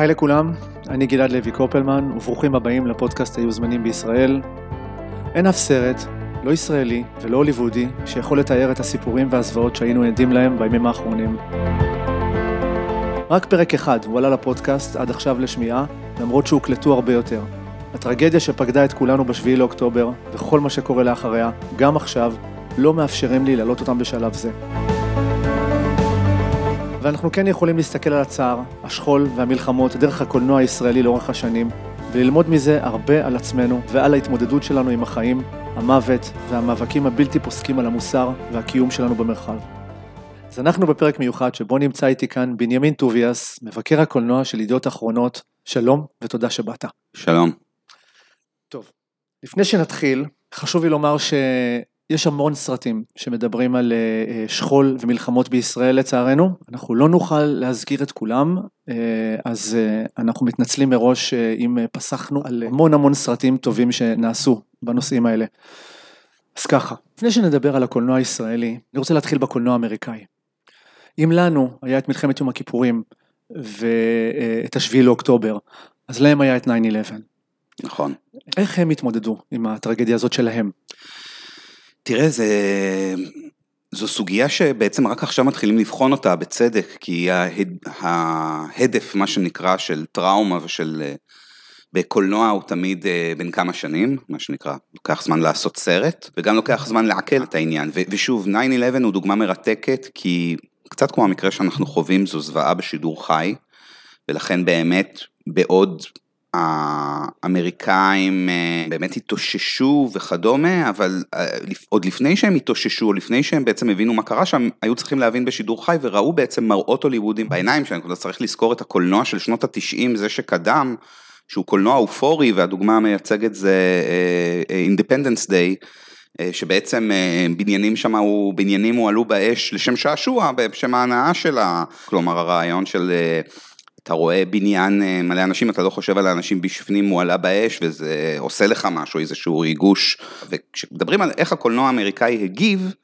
היי לכולם, אני גלעד לוי קופלמן, וברוכים הבאים לפודקאסט היו זמנים בישראל. אין אף סרט, לא ישראלי ולא הוליוודי, שיכול לתאר את הסיפורים והזוועות שהיינו עדים להם בימים האחרונים. רק פרק אחד הוא עלה לפודקאסט עד עכשיו לשמיעה, למרות שהוקלטו הרבה יותר. הטרגדיה שפקדה את כולנו ב-7 לאוקטובר, וכל מה שקורה לאחריה, גם עכשיו, לא מאפשרים לי להעלות אותם בשלב זה. ואנחנו כן יכולים להסתכל על הצער, השכול והמלחמות דרך הקולנוע הישראלי לאורך השנים, וללמוד מזה הרבה על עצמנו ועל ההתמודדות שלנו עם החיים, המוות והמאבקים הבלתי פוסקים על המוסר והקיום שלנו במרחב. אז אנחנו בפרק מיוחד שבו נמצא איתי כאן בנימין טוביאס, מבקר הקולנוע של ידיעות אחרונות. שלום ותודה שבאת. שלום. טוב, לפני שנתחיל, חשוב לי לומר שיש המון סרטים שמדברים על אה, שכול ומלחמות בישראל לצערנו, אנחנו לא נוכל להזכיר את כולם, אה, אז אה, אנחנו מתנצלים מראש אם פסחנו על המון המון סרטים טובים שנעשו בנושאים האלה. אז ככה, לפני שנדבר על הקולנוע הישראלי, אני רוצה להתחיל בקולנוע האמריקאי. אם לנו היה את מלחמת יום הכיפורים ואת השביעי לאוקטובר, אז להם היה את 9-11. נכון. איך הם התמודדו עם הטרגדיה הזאת שלהם? תראה, זה... זו סוגיה שבעצם רק עכשיו מתחילים לבחון אותה בצדק, כי ההד... ההדף, מה שנקרא, של טראומה ושל... בקולנוע הוא תמיד אה, בין כמה שנים, מה שנקרא, לוקח זמן לעשות סרט, וגם לוקח זמן לעכל את העניין. ו- ושוב, 9-11 הוא דוגמה מרתקת, כי קצת כמו המקרה שאנחנו חווים, זו זוועה בשידור חי, ולכן באמת, בעוד האמריקאים אה, באמת התאוששו וכדומה, אבל אה, עוד לפני שהם התאוששו, או לפני שהם בעצם הבינו מה קרה שם, היו צריכים להבין בשידור חי וראו בעצם מראות הוליוודים בעיניים שלהם, צריך לזכור את הקולנוע של שנות התשעים, זה שקדם, שהוא קולנוע אופורי, והדוגמה המייצגת זה אינדפנדנס uh, דיי, שבעצם בניינים שם, בניינים הועלו באש לשם שעשוע, בשם ההנאה שלה, כלומר הרעיון של... אתה רואה בניין מלא אנשים, אתה לא חושב על האנשים בפנים, הוא עלה באש וזה עושה לך משהו, איזשהו ריגוש. וכשמדברים על איך הקולנוע האמריקאי הגיב,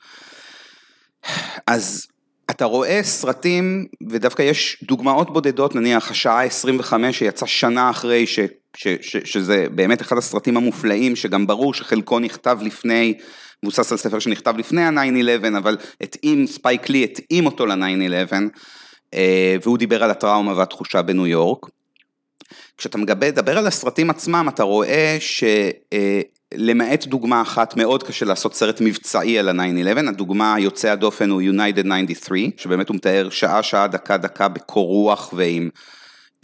אז אתה רואה סרטים, ודווקא יש דוגמאות בודדות, נניח השעה 25 שיצא שנה אחרי, ש, ש, ש, שזה באמת אחד הסרטים המופלאים, שגם ברור שחלקו נכתב לפני, מבוסס על ספר שנכתב לפני ה-9-11, אבל התאים, ספייק לי התאים אותו ל-9-11, אה, והוא דיבר על הטראומה והתחושה בניו יורק. כשאתה מדבר על הסרטים עצמם, אתה רואה ש... אה, דוגמה אחת, מאוד קשה לעשות סרט מבצעי על ה-9-11, הדוגמה היוצא הדופן הוא United 93, שבאמת הוא מתאר שעה שעה דקה דקה בקור רוח ועם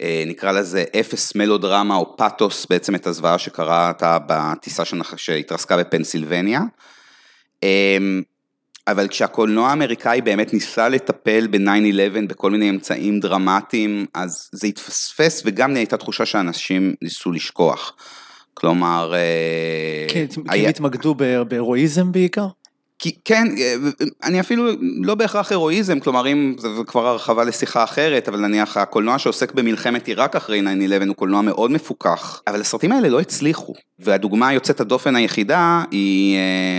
אה, נקרא לזה אפס מלודרמה או פאתוס, בעצם את הזוועה שקראת בטיסה שהתרסקה בפנסילבניה. אבל כשהקולנוע האמריקאי באמת ניסה לטפל ב-9-11 בכל מיני אמצעים דרמטיים, אז זה התפספס וגם הייתה תחושה שאנשים ניסו לשכוח. כלומר... אה, כן, כי הם התמקדו בהירואיזם בעיקר? כי, כן, אה, אני אפילו לא בהכרח הירואיזם, כלומר אם, זה כבר הרחבה לשיחה אחרת, אבל נניח הקולנוע שעוסק במלחמת עיראק אחרי 9-11 הוא קולנוע מאוד מפוקח, אבל הסרטים האלה לא הצליחו, והדוגמה היוצאת הדופן היחידה היא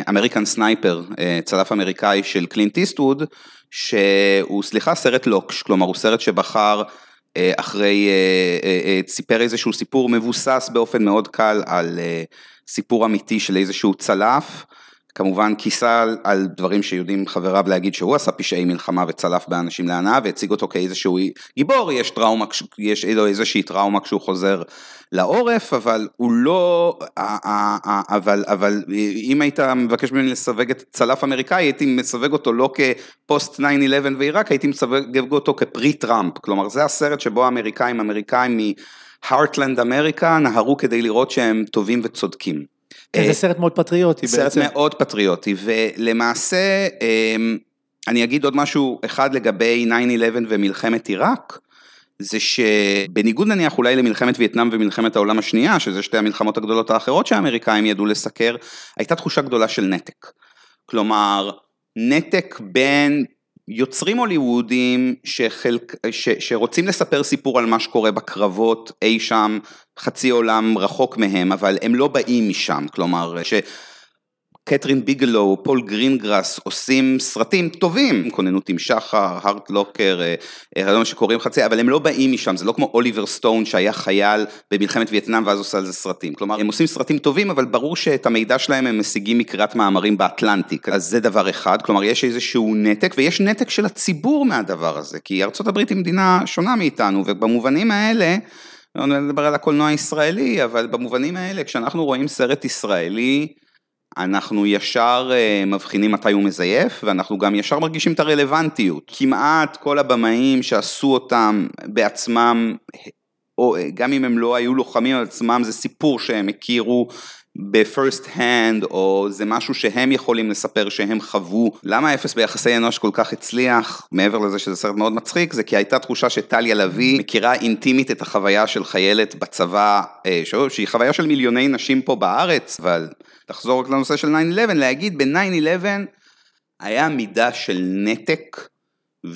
American אה, Sniper, צלף אמריקאי של קלינט איסטווד, שהוא, סליחה, סרט לוקש, כלומר הוא סרט שבחר אה, אחרי, אה, אה, סיפר איזשהו סיפור מבוסס באופן מאוד קל על סיפור אמיתי של איזשהו צלף, כמובן כיסה על, על דברים שיודעים חבריו להגיד שהוא עשה פשעי מלחמה וצלף באנשים להנאה והציג אותו כאיזשהו גיבור, יש טראומה, יש לו איזושהי טראומה כשהוא חוזר לעורף, אבל הוא לא, אבל, אבל אם היית מבקש ממני לסווג את צלף אמריקאי, הייתי מסווג אותו לא כפוסט 9-11 ועיראק, הייתי מסווג אותו כפרי טראמפ, כלומר זה הסרט שבו האמריקאים, אמריקאים מהארטלנד אמריקה נהרו כדי לראות שהם טובים וצודקים. זה אה, סרט מאוד פטריוטי בעצם. סרט מאוד פטריוטי, ולמעשה, אמ, אני אגיד עוד משהו אחד לגבי 9-11 ומלחמת עיראק. זה שבניגוד נניח אולי למלחמת וייטנאם ומלחמת העולם השנייה, שזה שתי המלחמות הגדולות האחרות שהאמריקאים ידעו לסקר, הייתה תחושה גדולה של נתק. כלומר, נתק בין יוצרים הוליוודים שחלק, ש, שרוצים לספר סיפור על מה שקורה בקרבות אי שם, חצי עולם רחוק מהם, אבל הם לא באים משם, כלומר, ש... קתרין ביגלו, פול גרינגרס עושים סרטים טובים, כוננות עם שחר, Hurt Locker, לא מה שקוראים חצי, אבל הם לא באים משם, זה לא כמו אוליבר סטון שהיה חייל במלחמת וייטנאם ואז עושה על זה סרטים, כלומר הם עושים סרטים טובים אבל ברור שאת המידע שלהם הם משיגים מקריאת מאמרים באטלנטיק, אז זה דבר אחד, כלומר יש איזשהו נתק ויש נתק של הציבור מהדבר הזה, כי ארה"ב היא מדינה שונה מאיתנו ובמובנים האלה לא נדבר על הקולנוע הישראלי, אבל במובנים האלה, כשאנחנו רואים סרט ישראלי, אנחנו ישר אה, מבחינים מתי הוא מזייף, ואנחנו גם ישר מרגישים את הרלוונטיות. כמעט כל הבמאים שעשו אותם בעצמם, או גם אם הם לא היו לוחמים על עצמם, זה סיפור שהם הכירו, בפרסט הנד, או זה משהו שהם יכולים לספר שהם חוו. למה אפס ביחסי אנוש כל כך הצליח, מעבר לזה שזה סרט מאוד מצחיק, זה כי הייתה תחושה שטליה לביא מכירה אינטימית את החוויה של חיילת בצבא, אה, שהיא חוויה של מיליוני נשים פה בארץ, אבל תחזור רק לנושא של 9-11, להגיד ב-9-11 היה מידה של נתק.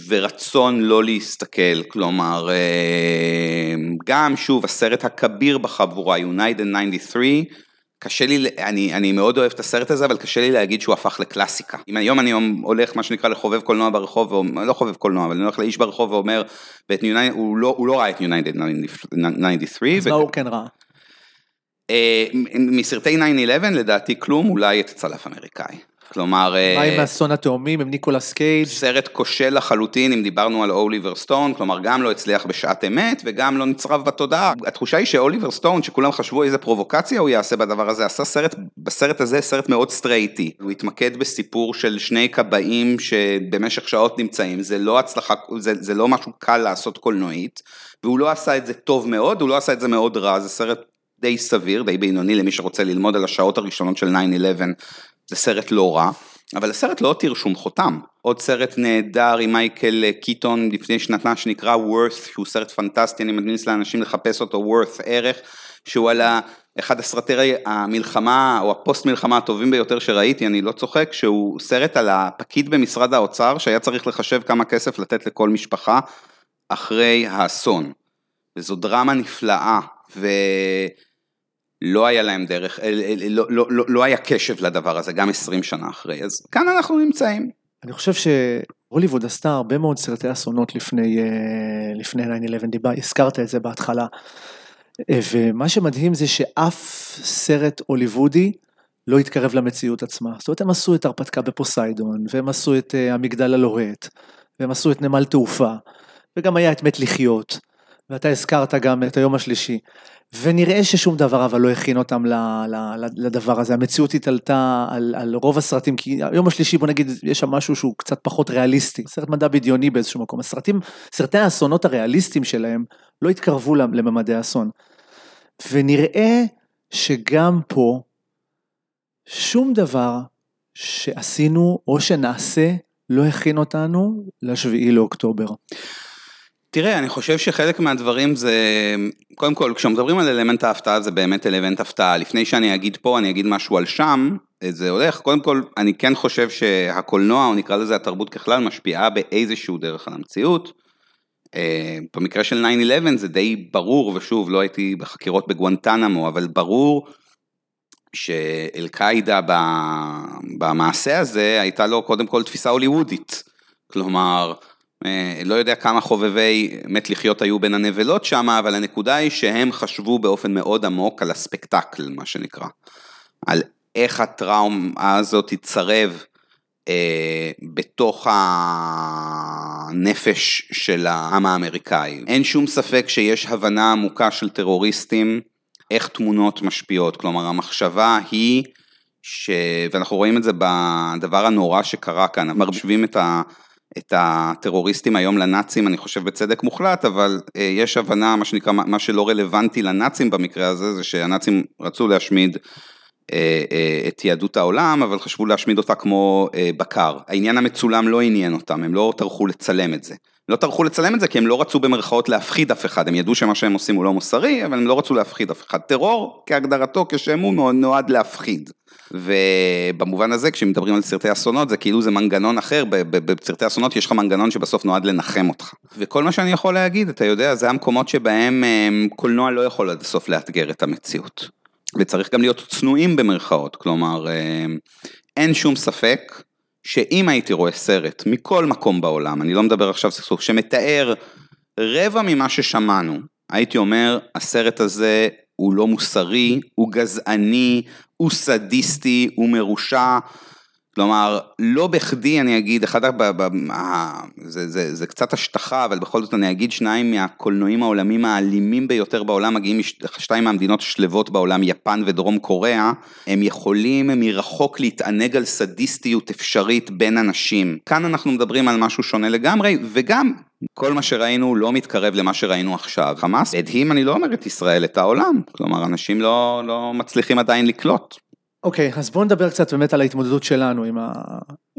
ורצון לא להסתכל, כלומר, אה, גם שוב הסרט הכביר בחבורה, United 93, קשה לי, אני, אני מאוד אוהב את הסרט הזה, אבל קשה לי להגיד שהוא הפך לקלאסיקה. אם היום אני הולך, מה שנקרא, לחובב קולנוע ברחוב, ואומר, לא חובב קולנוע, אבל אני הולך לאיש ברחוב ואומר, ואת United, הוא לא, הוא לא ראה את United 93. אז מה הוא כן ראה? אה, מסרטי 9-11 לדעתי כלום, אולי את הצלף האמריקאי. כלומר... מה עם אסון התאומים עם ניקולס קייג'? סרט כושל לחלוטין, אם דיברנו על אוליבר סטון, כלומר גם לא הצליח בשעת אמת וגם לא נצרב בתודעה. התחושה היא שאוליבר סטון, שכולם חשבו איזה פרובוקציה הוא יעשה בדבר הזה, עשה סרט, בסרט הזה סרט מאוד סטרייטי. הוא התמקד בסיפור של שני כבאים שבמשך שעות נמצאים, זה לא הצלחה, זה, זה לא משהו קל לעשות קולנועית, והוא לא עשה את זה טוב מאוד, הוא לא עשה את זה מאוד רע, זה סרט די סביר, די בינוני למי שרוצה ללמוד על השעות הראשונות של 9-11 זה סרט לא רע, אבל הסרט לא הותיר שום חותם. עוד סרט נהדר עם מייקל קיטון לפני שנתנה שנקרא worth, שהוא סרט פנטסטי, אני מדמיס לאנשים לחפש אותו, worth ערך, שהוא על אחד הסרטי המלחמה או הפוסט מלחמה הטובים ביותר שראיתי, אני לא צוחק, שהוא סרט על הפקיד במשרד האוצר שהיה צריך לחשב כמה כסף לתת לכל משפחה אחרי האסון. וזו דרמה נפלאה, ו... לא היה להם דרך, אה, אה, לא, לא, לא, לא היה קשב לדבר הזה, גם 20 שנה אחרי, אז כאן אנחנו נמצאים. אני חושב שהוליווד עשתה הרבה מאוד סרטי אסונות לפני, אה, לפני 9-11, דיבר, הזכרת את זה בהתחלה, ומה שמדהים זה שאף סרט הוליוודי לא התקרב למציאות עצמה. זאת אומרת, הם עשו את הרפתקה בפוסיידון, והם עשו את המגדל הלוהט, והם עשו את נמל תעופה, וגם היה את מת לחיות, ואתה הזכרת גם את היום השלישי. ונראה ששום דבר אבל לא הכין אותם לדבר הזה, המציאות התעלתה על, על רוב הסרטים, כי היום השלישי בוא נגיד יש שם משהו שהוא קצת פחות ריאליסטי, סרט מדע בדיוני באיזשהו מקום, הסרטים, סרטי האסונות הריאליסטיים שלהם לא התקרבו לממדי האסון. ונראה שגם פה שום דבר שעשינו או שנעשה לא הכין אותנו לשביעי לאוקטובר. תראה, אני חושב שחלק מהדברים זה, קודם כל, כשמדברים על אלמנט ההפתעה זה באמת אלמנט הפתעה. לפני שאני אגיד פה, אני אגיד משהו על שם, זה הולך. קודם כל, אני כן חושב שהקולנוע, או נקרא לזה התרבות ככלל, משפיעה באיזשהו דרך על המציאות. אה, במקרה של 9-11 זה די ברור, ושוב, לא הייתי בחקירות בגואנטנמו, אבל ברור שאל-קאעידה במעשה הזה הייתה לו קודם כל תפיסה הוליוודית. כלומר, אה, לא יודע כמה חובבי מת לחיות היו בין הנבלות שם, אבל הנקודה היא שהם חשבו באופן מאוד עמוק על הספקטקל, מה שנקרא. על איך הטראומה הזאת תצרב אה, בתוך הנפש של העם האמריקאי. אין שום ספק שיש הבנה עמוקה של טרוריסטים, איך תמונות משפיעות. כלומר, המחשבה היא, ש... ואנחנו רואים את זה בדבר הנורא שקרה כאן, מרשבים את ה... את הטרוריסטים היום לנאצים, אני חושב בצדק מוחלט, אבל אה, יש הבנה, מה שנקרא, מה שלא רלוונטי לנאצים במקרה הזה, זה שהנאצים רצו להשמיד אה, אה, את יהדות העולם, אבל חשבו להשמיד אותה כמו בקר. העניין המצולם לא עניין אותם, הם לא טרחו לצלם את זה. לא טרחו לצלם את זה כי הם לא רצו במרכאות להפחיד אף אחד, הם ידעו שמה שהם עושים הוא לא מוסרי, אבל הם לא רצו להפחיד אף אחד. טרור, כהגדרתו, כשם הוא נועד להפחיד. ובמובן הזה כשמדברים על סרטי אסונות זה כאילו זה מנגנון אחר, בסרטי אסונות יש לך מנגנון שבסוף נועד לנחם אותך. וכל מה שאני יכול להגיד, אתה יודע, זה המקומות שבהם קולנוע לא יכול עד הסוף לאתגר את המציאות. וצריך גם להיות צנועים במרכאות, כלומר, אין שום ספק שאם הייתי רואה סרט מכל מקום בעולם, אני לא מדבר עכשיו סכסוך, שמתאר רבע ממה ששמענו, הייתי אומר, הסרט הזה הוא לא מוסרי, הוא גזעני, הוא סדיסטי, הוא מרושע. כלומר, לא בכדי אני אגיד, אחד, ה... זה, זה, זה קצת השטחה, אבל בכל זאת אני אגיד שניים מהקולנועים העולמים האלימים ביותר בעולם, מגיעים שתיים מהמדינות השלוות בעולם, יפן ודרום קוריאה, הם יכולים מרחוק להתענג על סדיסטיות אפשרית בין אנשים. כאן אנחנו מדברים על משהו שונה לגמרי, וגם כל מה שראינו לא מתקרב למה שראינו עכשיו. חמאס הדהים, אני לא אומר את ישראל, את העולם. כלומר, אנשים לא, לא מצליחים עדיין לקלוט. אוקיי, אז בואו נדבר קצת באמת על ההתמודדות שלנו עם, ה,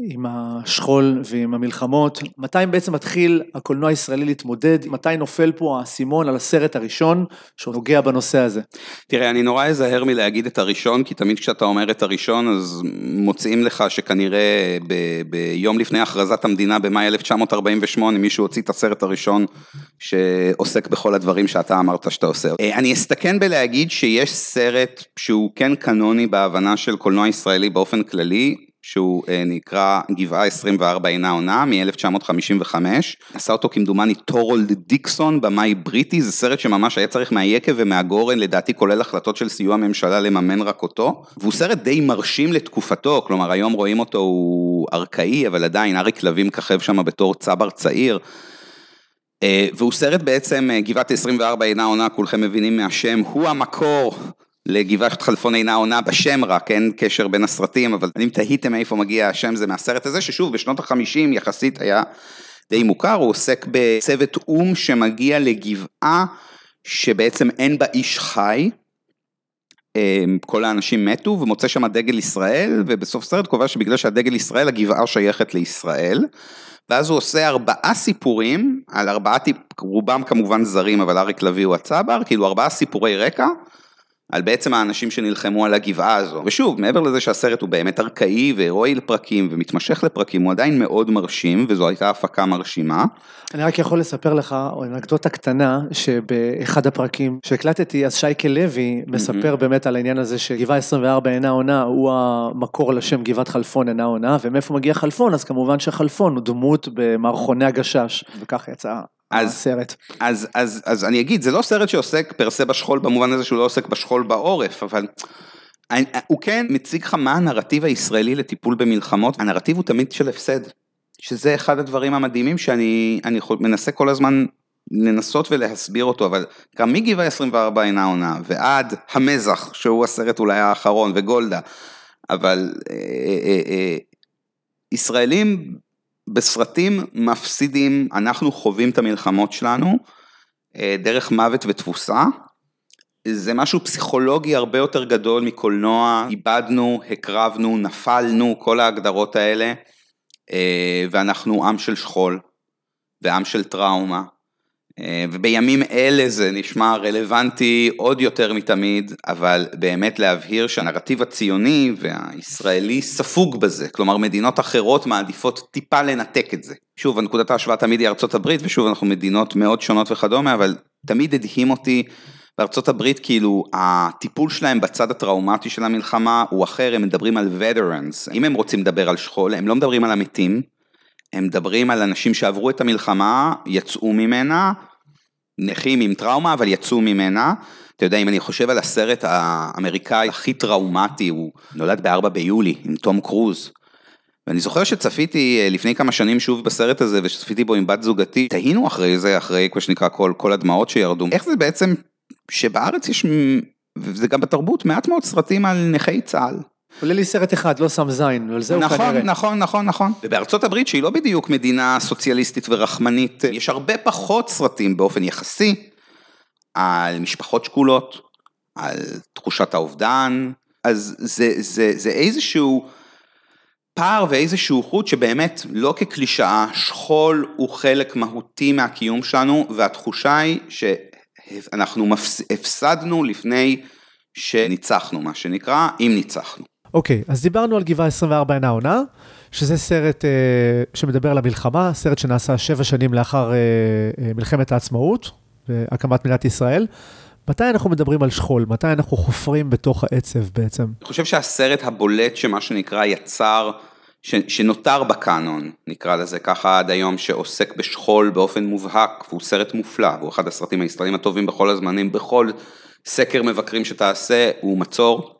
עם השכול ועם המלחמות. מתי בעצם מתחיל הקולנוע הישראלי להתמודד? מתי נופל פה האסימון על הסרט הראשון שנוגע בנושא הזה? תראה, אני נורא אזהר מלהגיד את הראשון, כי תמיד כשאתה אומר את הראשון, אז מוצאים לך שכנראה ב, ביום לפני הכרזת המדינה במאי 1948, מישהו הוציא את הסרט הראשון שעוסק בכל הדברים שאתה אמרת שאתה עושה. אה, אני אסתכן בלהגיד שיש סרט שהוא כן קנוני בהבנה של קולנוע ישראלי באופן כללי, שהוא אה, נקרא גבעה 24 אינה עונה מ-1955, עשה אותו כמדומני טורולד דיקסון, במאי בריטי, זה סרט שממש היה צריך מהיקב ומהגורן, לדעתי כולל החלטות של סיוע הממשלה לממן רק אותו, והוא סרט די מרשים לתקופתו, כלומר היום רואים אותו הוא ארכאי, אבל עדיין אריק לביא מככב שם בתור צבר צעיר. אה, והוא סרט בעצם, אה, גבעת 24 אינה עונה, כולכם מבינים מהשם, הוא המקור לגבעת חלפון אינה עונה בשם רק, אין קשר בין הסרטים, אבל אם תהיתם מאיפה מגיע השם זה מהסרט הזה, ששוב בשנות החמישים יחסית היה די מוכר, הוא עוסק בצוות או"ם שמגיע לגבעה שבעצם אין בה איש חי, אמ, כל האנשים מתו ומוצא שם דגל ישראל ובסוף סרט קובע שבגלל שהדגל ישראל הגבעה שייכת לישראל. ואז הוא עושה ארבעה סיפורים על ארבעה טיפ, רובם כמובן זרים אבל אריק לביא הוא הצבר, כאילו ארבעה סיפורי רקע על בעצם האנשים שנלחמו על הגבעה הזו. ושוב, מעבר לזה שהסרט הוא באמת ארכאי והירואי לפרקים ומתמשך לפרקים, הוא עדיין מאוד מרשים, וזו הייתה הפקה מרשימה. אני רק יכול לספר לך, או אנקדוטה קטנה, שבאחד הפרקים שהקלטתי, אז שייקה לוי מספר mm-hmm. באמת על העניין הזה שגבעה 24 אינה עונה, הוא המקור לשם גבעת חלפון אינה עונה, ומאיפה מגיע חלפון? אז כמובן שחלפון הוא דמות במערכוני הגשש, וכך יצא אז, הסרט. אז, אז, אז אני אגיד, זה לא סרט שעוסק פרסה בשכול במובן הזה שהוא לא עוסק בשכול בעורף, אבל הוא כן מציג לך מה הנרטיב הישראלי לטיפול במלחמות, הנרטיב הוא תמיד של הפסד, שזה אחד הדברים המדהימים שאני מנסה כל הזמן לנסות ולהסביר אותו, אבל גם מגבעה 24 אינה עונה ועד המזח, שהוא הסרט אולי האחרון, וגולדה, אבל אה, אה, אה, ישראלים בסרטים מפסידים, אנחנו חווים את המלחמות שלנו אה, דרך מוות ותבוסה. זה משהו פסיכולוגי הרבה יותר גדול מקולנוע, איבדנו, הקרבנו, נפלנו, כל ההגדרות האלה, אה, ואנחנו עם של שכול, ועם של טראומה, ובימים אלה זה נשמע רלוונטי עוד יותר מתמיד, אבל באמת להבהיר שהנרטיב הציוני והישראלי ספוג בזה, כלומר מדינות אחרות מעדיפות טיפה לנתק את זה. שוב, נקודת ההשוואה תמיד היא ארצות הברית, ושוב אנחנו מדינות מאוד שונות וכדומה, אבל תמיד הדהים אותי בארצות הברית, כאילו הטיפול שלהם בצד הטראומטי של המלחמה הוא אחר, הם מדברים על veterans, אם הם רוצים לדבר על שכול, הם לא מדברים על המתים. הם מדברים על אנשים שעברו את המלחמה, יצאו ממנה, נכים עם טראומה, אבל יצאו ממנה. אתה יודע, אם אני חושב על הסרט האמריקאי הכי טראומטי, הוא נולד ב-4 ביולי עם תום קרוז. ואני זוכר שצפיתי אה, לפני כמה שנים שוב בסרט הזה, ושצפיתי בו עם בת זוגתי, תהינו אחרי זה, אחרי מה שנקרא כל, כל הדמעות שירדו. איך זה בעצם שבארץ יש, וזה גם בתרבות, מעט מאוד סרטים על נכי צה"ל. עולה לי סרט אחד, לא שם זין, על זה הוא נכון, כנראה. נכון, נכון, נכון. ובארצות הברית, שהיא לא בדיוק מדינה סוציאליסטית ורחמנית, יש הרבה פחות סרטים באופן יחסי על משפחות שכולות, על תחושת האובדן, אז זה, זה, זה איזשהו פער ואיזשהו חוט שבאמת, לא כקלישאה, שכול הוא חלק מהותי מהקיום שלנו, והתחושה היא שאנחנו הפסדנו לפני שניצחנו, מה שנקרא, אם ניצחנו. אוקיי, אז דיברנו על גבעה 24 אינה עונה, שזה סרט אה, שמדבר על המלחמה, סרט שנעשה שבע שנים לאחר אה, אה, מלחמת העצמאות והקמת מדינת ישראל. מתי אנחנו מדברים על שכול? מתי אנחנו חופרים בתוך העצב בעצם? אני חושב שהסרט הבולט שמה שנקרא יצר, ש, שנותר בקאנון, נקרא לזה ככה עד היום, שעוסק בשכול באופן מובהק, והוא סרט מופלא, והוא אחד הסרטים הישראלים הטובים בכל הזמנים, בכל סקר מבקרים שתעשה, הוא מצור.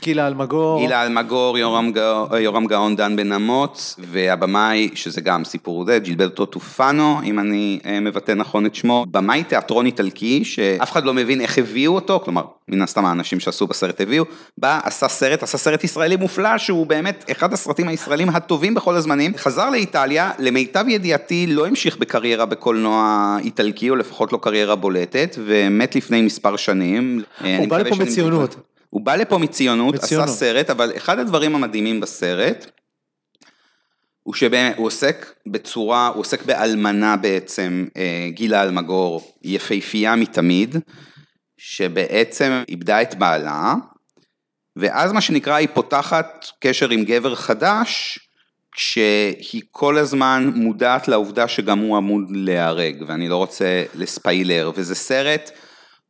גילה אלמגור. גילה אלמגור, יורם, גאון, יורם גאון, דן בן אמוץ, והבמאי, שזה גם סיפור זה, ג'ילברטו טופנו, אם אני אה, מבטא נכון את שמו, במאי תיאטרון איטלקי, שאף אחד לא מבין איך הביאו אותו, כלומר, מן הסתם האנשים שעשו בסרט הביאו, בא, עשה סרט, עשה סרט ישראלי מופלא, שהוא באמת אחד הסרטים הישראלים הטובים בכל הזמנים, חזר לאיטליה, למיטב ידיעתי לא המשיך בקריירה בקולנוע איטלקי, או לפחות לא קריירה בולטת, ומת לפני מספר שנים. הוא בא לפה מציונות. הוא בא לפה מציונות, מציונות, עשה סרט, אבל אחד הדברים המדהימים בסרט, הוא שבאמת, הוא עוסק בצורה, הוא עוסק באלמנה בעצם, אה, גילה אלמגור, יפהפייה מתמיד, שבעצם איבדה את בעלה, ואז מה שנקרא, היא פותחת קשר עם גבר חדש, כשהיא כל הזמן מודעת לעובדה שגם הוא עמוד להיהרג, ואני לא רוצה לספיילר, וזה סרט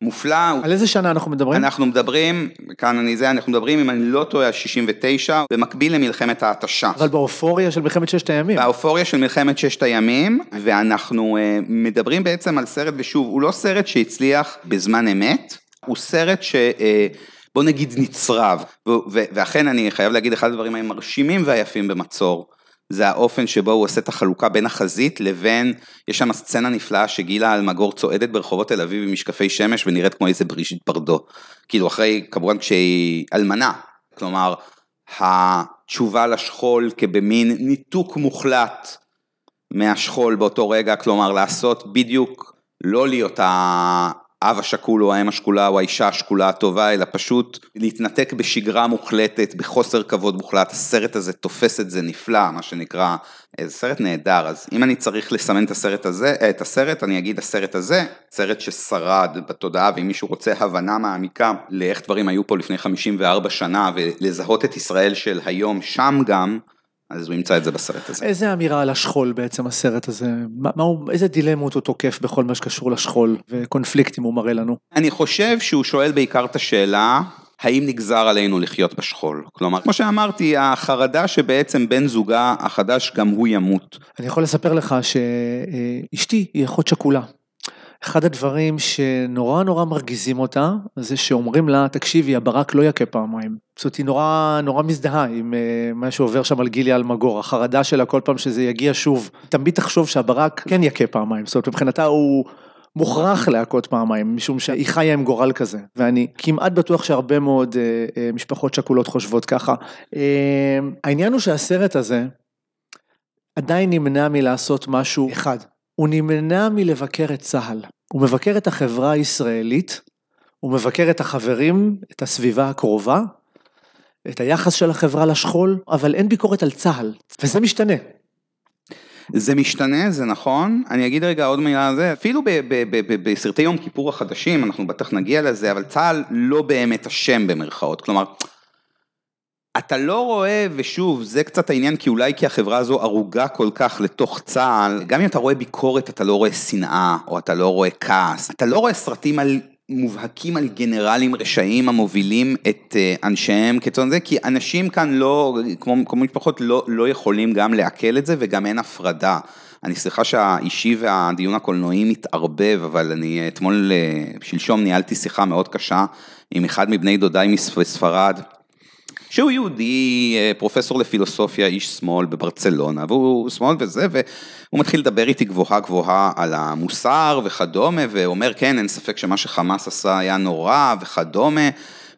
מופלא. על איזה שנה אנחנו מדברים? אנחנו מדברים, כאן אני זה, אנחנו מדברים, אם אני לא טועה, 69, במקביל למלחמת ההתשה. אבל באופוריה של מלחמת ששת הימים. באופוריה של מלחמת ששת הימים, ואנחנו uh, מדברים בעצם על סרט, ושוב, הוא לא סרט שהצליח בזמן אמת, הוא סרט ש... Uh, בוא נגיד נצרב, ואכן אני חייב להגיד אחד הדברים המרשימים והיפים במצור. זה האופן שבו הוא עושה את החלוקה בין החזית לבין, יש שם סצנה נפלאה שגילה אלמגור צועדת ברחובות תל אביב עם משקפי שמש ונראית כמו איזה בריז'ית ברדו. כאילו אחרי, כמובן כשהיא אלמנה, כלומר, התשובה לשכול כבמין ניתוק מוחלט מהשכול באותו רגע, כלומר לעשות בדיוק, לא להיות האב השכול או האם השכולה או האישה השכולה הטובה, אלא פשוט להתנתק בשגרה מוחלטת, בחוסר כבוד מוחלט, הסרט הזה תופס את זה נפלא, מה שנקרא, זה סרט נהדר, אז אם אני צריך לסמן את הסרט הזה, את הסרט, אני אגיד הסרט הזה, סרט ששרד בתודעה, ואם מישהו רוצה הבנה מעמיקה לאיך דברים היו פה לפני 54 שנה, ולזהות את ישראל של היום שם גם, אז הוא ימצא את זה בסרט הזה. איזה אמירה על השכול בעצם הסרט הזה? מה, מה הוא, איזה דילמות הוא תוקף בכל מה שקשור לשכול וקונפליקטים הוא מראה לנו? אני חושב שהוא שואל בעיקר את השאלה, האם נגזר עלינו לחיות בשכול? כלומר, כמו שאמרתי, החרדה שבעצם בן זוגה החדש גם הוא ימות. אני יכול לספר לך שאשתי היא אחות שכולה. אחד הדברים שנורא נורא מרגיזים אותה, זה שאומרים לה, תקשיבי, הברק לא יכה פעמיים. זאת היא נורא נורא מזדהה עם uh, מה שעובר שם על גילי אלמגור, החרדה שלה כל פעם שזה יגיע שוב, תמיד תחשוב שהברק כן יכה פעמיים, זאת אומרת מבחינתה הוא מוכרח להכות פעמיים, משום שהיא חיה עם גורל כזה, ואני כמעט בטוח שהרבה מאוד uh, uh, משפחות שכולות חושבות ככה. Uh, העניין הוא שהסרט הזה עדיין נמנע מלעשות משהו אחד. הוא נמנע מלבקר את צה"ל. הוא מבקר את החברה הישראלית, הוא מבקר את החברים, את הסביבה הקרובה, את היחס של החברה לשכול, אבל אין ביקורת על צה"ל, וזה משתנה. זה משתנה, זה נכון. אני אגיד רגע עוד מילה על זה, אפילו בסרטי יום כיפור החדשים, אנחנו בטח נגיע לזה, אבל צה"ל לא באמת אשם במרכאות. כלומר, אתה לא רואה, ושוב, זה קצת העניין, כי אולי כי החברה הזו ערוגה כל כך לתוך צה"ל, גם אם אתה רואה ביקורת, אתה לא רואה שנאה, או אתה לא רואה כעס, אתה לא רואה סרטים על... מובהקים על גנרלים רשעים המובילים את אה, אנשיהם כצאן זה, כי אנשים כאן לא, כמו, כמו משפחות, לא, לא יכולים גם לעכל את זה וגם אין הפרדה. אני סליחה שהאישי והדיון הקולנועי מתערבב, אבל אני אתמול, אה, שלשום ניהלתי שיחה מאוד קשה עם אחד מבני דודיי מספרד. שהוא יהודי, אה, פרופסור לפילוסופיה, איש שמאל בברצלונה, והוא שמאל וזה, והוא מתחיל לדבר איתי גבוהה גבוהה על המוסר וכדומה, ואומר כן, אין ספק שמה שחמאס עשה היה נורא וכדומה.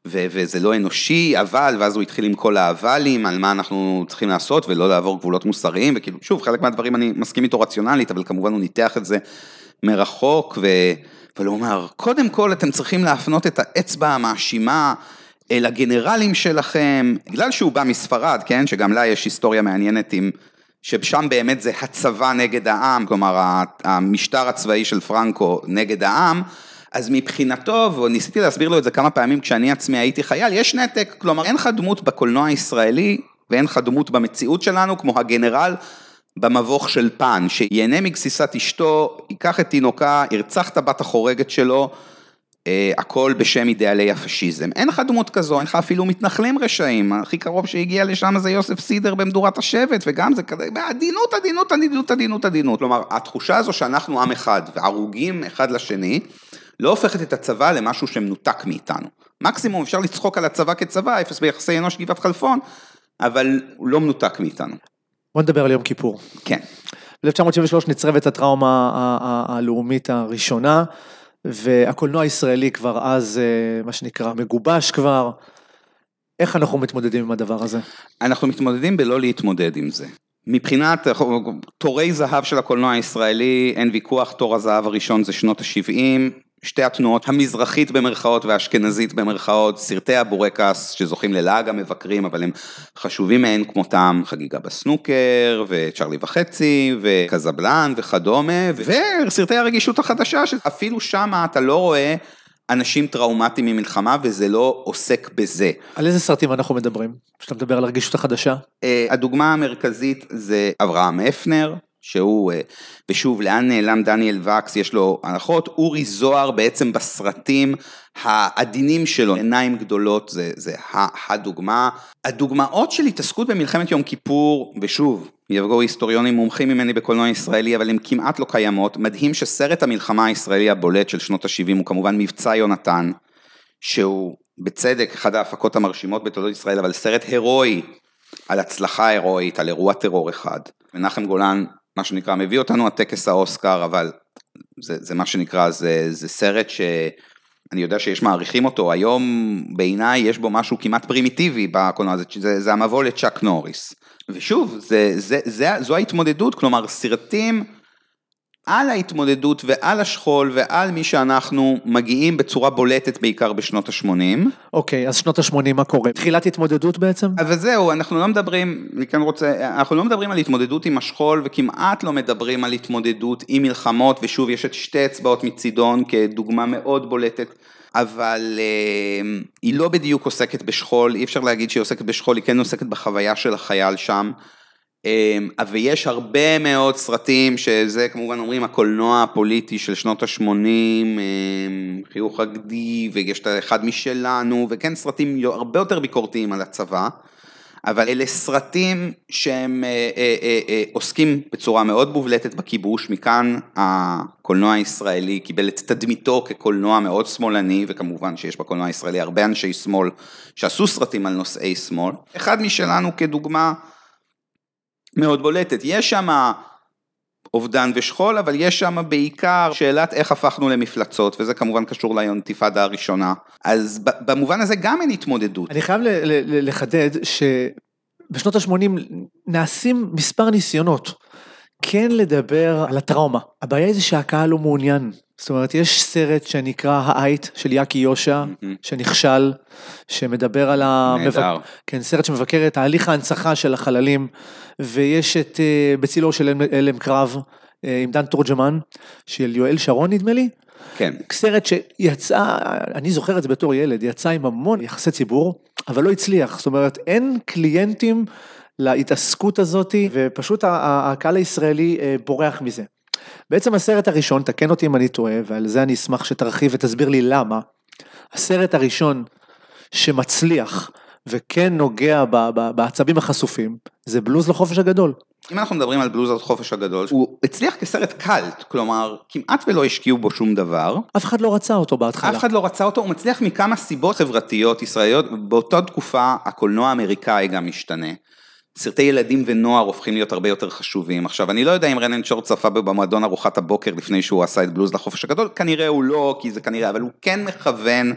ו- וזה לא אנושי, אבל, ואז הוא התחיל עם כל האבלים, על מה אנחנו צריכים לעשות ולא לעבור גבולות מוסריים, וכאילו, שוב, חלק מהדברים אני מסכים איתו רציונלית, אבל כמובן הוא ניתח את זה מרחוק, ו... אבל הוא אומר, קודם כל אתם צריכים להפנות את האצבע המאשימה אל הגנרלים שלכם, בגלל שהוא בא מספרד, כן, שגם לה יש היסטוריה מעניינת עם, ששם באמת זה הצבא נגד העם, כלומר המשטר הצבאי של פרנקו נגד העם, אז מבחינתו, וניסיתי להסביר לו את זה כמה פעמים כשאני עצמי הייתי חייל, יש נתק, כלומר אין לך דמות בקולנוע הישראלי ואין לך דמות במציאות שלנו כמו הגנרל במבוך של פן, שיהנה מגסיסת אשתו, ייקח את תינוקה, ירצח את הבת החורגת שלו, הכל בשם אידאלי הפשיזם. אין לך דמות כזו, אין לך אפילו מתנחלים רשעים, הכי קרוב שהגיע לשם זה יוסף סידר במדורת השבט, וגם זה כזה, עדינות, עדינות, עדינות, עדינות, עדינות. כלומר, התחושה הזו שאנחנו עם אחד, וערוגים אחד לשני, לא הופכת את הצבא למשהו שמנותק מאיתנו. מקסימום אפשר לצחוק על הצבא כצבא, אפס ביחסי אנוש גבעת חלפון, אבל הוא לא מנותק מאיתנו. בוא נדבר על יום כיפור. כן. ב-1973 נצרבת הטראומה הלאומית הראשונה, והקולנוע הישראלי כבר אז, אה, מה שנקרא, מגובש כבר. איך אנחנו מתמודדים עם הדבר הזה? אנחנו מתמודדים בלא להתמודד עם זה. מבחינת תורי זהב של הקולנוע הישראלי, אין ויכוח, תור הזהב הראשון זה שנות ה-70, שתי התנועות, המזרחית במרכאות והאשכנזית במרכאות, סרטי הבורקס שזוכים ללעג המבקרים, אבל הם חשובים מאין כמותם, חגיגה בסנוקר, וצ'רלי וחצי, וקזבלן וכדומה, וסרטי הרגישות החדשה, שאפילו שמה אתה לא רואה אנשים טראומטיים ממלחמה, וזה לא עוסק בזה. על איזה סרטים אנחנו מדברים? כשאתה מדבר על הרגישות החדשה? אה, הדוגמה המרכזית זה אברהם הפנר. שהוא, אה, ושוב, לאן נעלם דניאל וקס, יש לו הנחות, אורי זוהר בעצם בסרטים העדינים שלו, עיניים גדולות, זה, זה הדוגמה. הדוגמאות של התעסקות במלחמת יום כיפור, ושוב, יבואו היסטוריונים מומחים ממני בקולנוע ישראלי, אבל הן כמעט לא קיימות. מדהים שסרט המלחמה הישראלי הבולט של שנות ה-70 הוא כמובן מבצע יונתן, שהוא בצדק אחד ההפקות המרשימות בתולדות ישראל, אבל סרט הירואי על הצלחה הירואית, על אירוע טרור אחד. מנחם גולן מה שנקרא, מביא אותנו הטקס האוסקר, אבל זה, זה מה שנקרא, זה, זה סרט שאני יודע שיש מעריכים אותו, היום בעיניי יש בו משהו כמעט פרימיטיבי בקולנוע הזה, זה, זה המבוא לצ'אק נוריס. ושוב, זה, זה, זה, זו ההתמודדות, כלומר סרטים על ההתמודדות ועל השכול ועל מי שאנחנו מגיעים בצורה בולטת בעיקר בשנות ה-80. אוקיי, אז שנות ה-80 מה קורה? תחילת התמודדות בעצם? אבל זהו, אנחנו לא מדברים, אני כן רוצה, אנחנו לא מדברים על התמודדות עם השכול וכמעט לא מדברים על התמודדות עם מלחמות, ושוב, יש את שתי אצבעות מצידון כדוגמה מאוד בולטת. אבל אה, היא לא בדיוק עוסקת בשכול, אי אפשר להגיד שהיא עוסקת בשכול, היא כן עוסקת בחוויה של החייל שם. אמ, ויש הרבה מאוד סרטים שזה כמובן אומרים הקולנוע הפוליטי של שנות ה-80, אמ, חיוך הגדי ויש את האחד משלנו וכן סרטים הרבה יותר ביקורתיים על הצבא. אבל אלה סרטים שהם אה, אה, אה, אה, עוסקים בצורה מאוד מובלטת בכיבוש, מכאן הקולנוע הישראלי קיבל את תדמיתו כקולנוע מאוד שמאלני, וכמובן שיש בקולנוע הישראלי הרבה אנשי שמאל שעשו סרטים על נושאי שמאל. אחד משלנו כדוגמה מאוד בולטת. יש שם אובדן ושכול, אבל יש שם בעיקר שאלת איך הפכנו למפלצות, וזה כמובן קשור לאינתיפאדה הראשונה. אז במובן הזה גם אין התמודדות. אני חייב לחדד שבשנות ה-80 נעשים מספר ניסיונות כן לדבר על הטראומה. הבעיה היא שהקהל לא מעוניין. זאת אומרת, יש סרט שנקרא האייט של יאקי יושע, mm-hmm. שנכשל, שמדבר על ה... נהדר. כן, סרט שמבקר את תהליך ההנצחה של החללים, ויש את uh, בצילו של הלם קרב, uh, עם דן תורג'מן, של יואל שרון נדמה לי. כן. סרט שיצא, אני זוכר את זה בתור ילד, יצא עם המון יחסי ציבור, אבל לא הצליח. זאת אומרת, אין קליינטים להתעסקות הזאתי, ופשוט הקהל הישראלי אה, בורח מזה. בעצם הסרט הראשון, תקן אותי אם אני טועה, ועל זה אני אשמח שתרחיב ותסביר לי למה, הסרט הראשון שמצליח וכן נוגע בעצבים החשופים, זה בלוז לחופש הגדול. אם אנחנו מדברים על בלוז לחופש הגדול, הוא הצליח כסרט קאלט, כלומר, כמעט ולא השקיעו בו שום דבר. אף אחד לא רצה אותו בהתחלה. אף אחד לא רצה אותו, הוא מצליח מכמה סיבות חברתיות ישראליות, באותה תקופה הקולנוע האמריקאי גם משתנה. סרטי ילדים ונוער הופכים להיות הרבה יותר חשובים. עכשיו, אני לא יודע אם רנן שור צפה במועדון ארוחת הבוקר לפני שהוא עשה את בלוז לחופש הגדול, כנראה הוא לא, כי זה כנראה, אבל הוא כן מכוון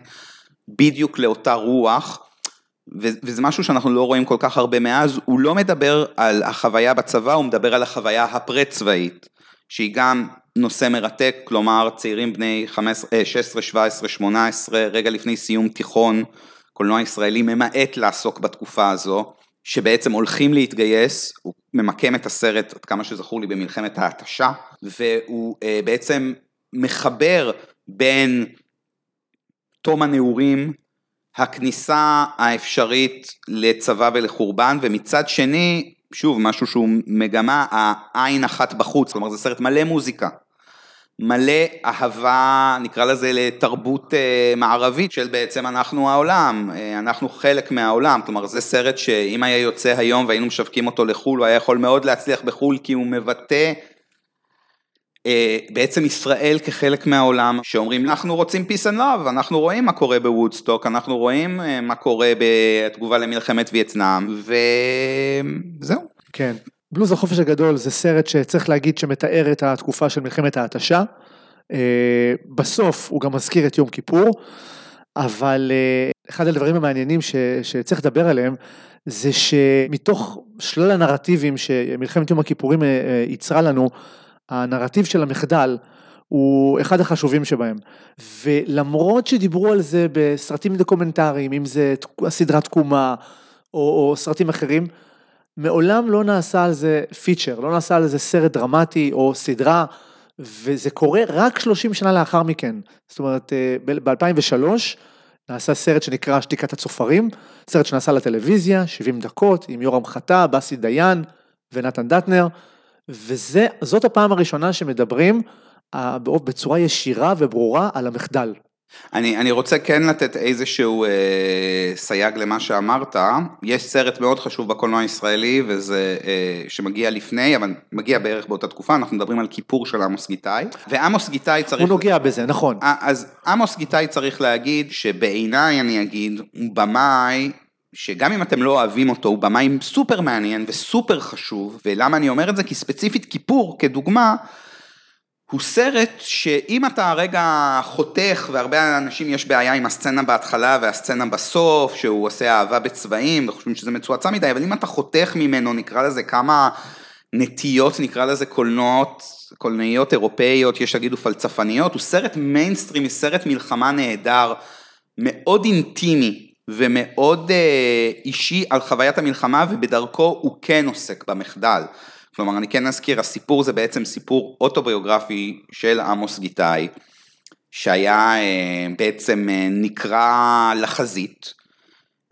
בדיוק לאותה רוח, וזה משהו שאנחנו לא רואים כל כך הרבה מאז, הוא לא מדבר על החוויה בצבא, הוא מדבר על החוויה הפרה-צבאית, שהיא גם נושא מרתק, כלומר צעירים בני 15, 16, 17, 18, רגע לפני סיום תיכון, קולנוע ישראלי ממעט לעסוק בתקופה הזו. שבעצם הולכים להתגייס, הוא ממקם את הסרט, עד כמה שזכור לי, במלחמת ההתשה, והוא אה, בעצם מחבר בין תום הנעורים, הכניסה האפשרית לצבא ולחורבן, ומצד שני, שוב, משהו שהוא מגמה, העין אחת בחוץ, כלומר זה סרט מלא מוזיקה. מלא אהבה, נקרא לזה לתרבות אה, מערבית של בעצם אנחנו העולם, אה, אנחנו חלק מהעולם, כלומר זה סרט שאם היה יוצא היום והיינו משווקים אותו לחו"ל, הוא היה יכול מאוד להצליח בחו"ל כי הוא מבטא אה, בעצם ישראל כחלק מהעולם, שאומרים אנחנו רוצים peace and love, אנחנו רואים מה קורה בוודסטוק, אנחנו רואים מה קורה בתגובה למלחמת וייטנאם, וזהו. כן. בלוז החופש הגדול זה סרט שצריך להגיד שמתאר את התקופה של מלחמת ההתשה. אה, בסוף הוא גם מזכיר את יום כיפור, אבל אה, אחד הדברים המעניינים ש, שצריך לדבר עליהם זה שמתוך שלל הנרטיבים שמלחמת יום הכיפורים ייצרה לנו, הנרטיב של המחדל הוא אחד החשובים שבהם. ולמרות שדיברו על זה בסרטים דוקומנטריים, אם זה הסדרת תקומה או, או סרטים אחרים, מעולם לא נעשה על זה פיצ'ר, לא נעשה על זה סרט דרמטי או סדרה, וזה קורה רק 30 שנה לאחר מכן. זאת אומרת, אה, ב-2003 נעשה סרט שנקרא שתיקת הצופרים, סרט שנעשה לטלוויזיה, 70 דקות, עם יורם חטא, באסי דיין ונתן דטנר, וזאת הפעם הראשונה שמדברים אה, בצורה ישירה וברורה על המחדל. אני, אני רוצה כן לתת איזשהו אה, סייג למה שאמרת, יש סרט מאוד חשוב בקולנוע הישראלי וזה אה, שמגיע לפני, אבל מגיע בערך באותה תקופה, אנחנו מדברים על כיפור של עמוס גיתאי, ועמוס גיתאי צריך... הוא נוגע בזה, נכון. אה, אז עמוס גיתאי צריך להגיד שבעיניי אני אגיד, הוא במאי שגם אם אתם לא אוהבים אותו, הוא במאי סופר מעניין וסופר חשוב, ולמה אני אומר את זה? כי ספציפית כיפור, כדוגמה, הוא סרט שאם אתה רגע חותך, והרבה אנשים יש בעיה עם הסצנה בהתחלה והסצנה בסוף, שהוא עושה אהבה בצבעים, וחושבים שזה מצועצע מדי, אבל אם אתה חותך ממנו, נקרא לזה כמה נטיות, נקרא לזה קולנועות, קולנועיות אירופאיות, יש שיגידו פלצפניות, הוא סרט מיינסטרימי, סרט מלחמה נהדר, מאוד אינטימי ומאוד אה, אישי על חוויית המלחמה, ובדרכו הוא כן עוסק במחדל. כלומר, אני כן אזכיר, הסיפור זה בעצם סיפור אוטוביוגרפי של עמוס גיתאי, שהיה אה, בעצם אה, נקרא לחזית,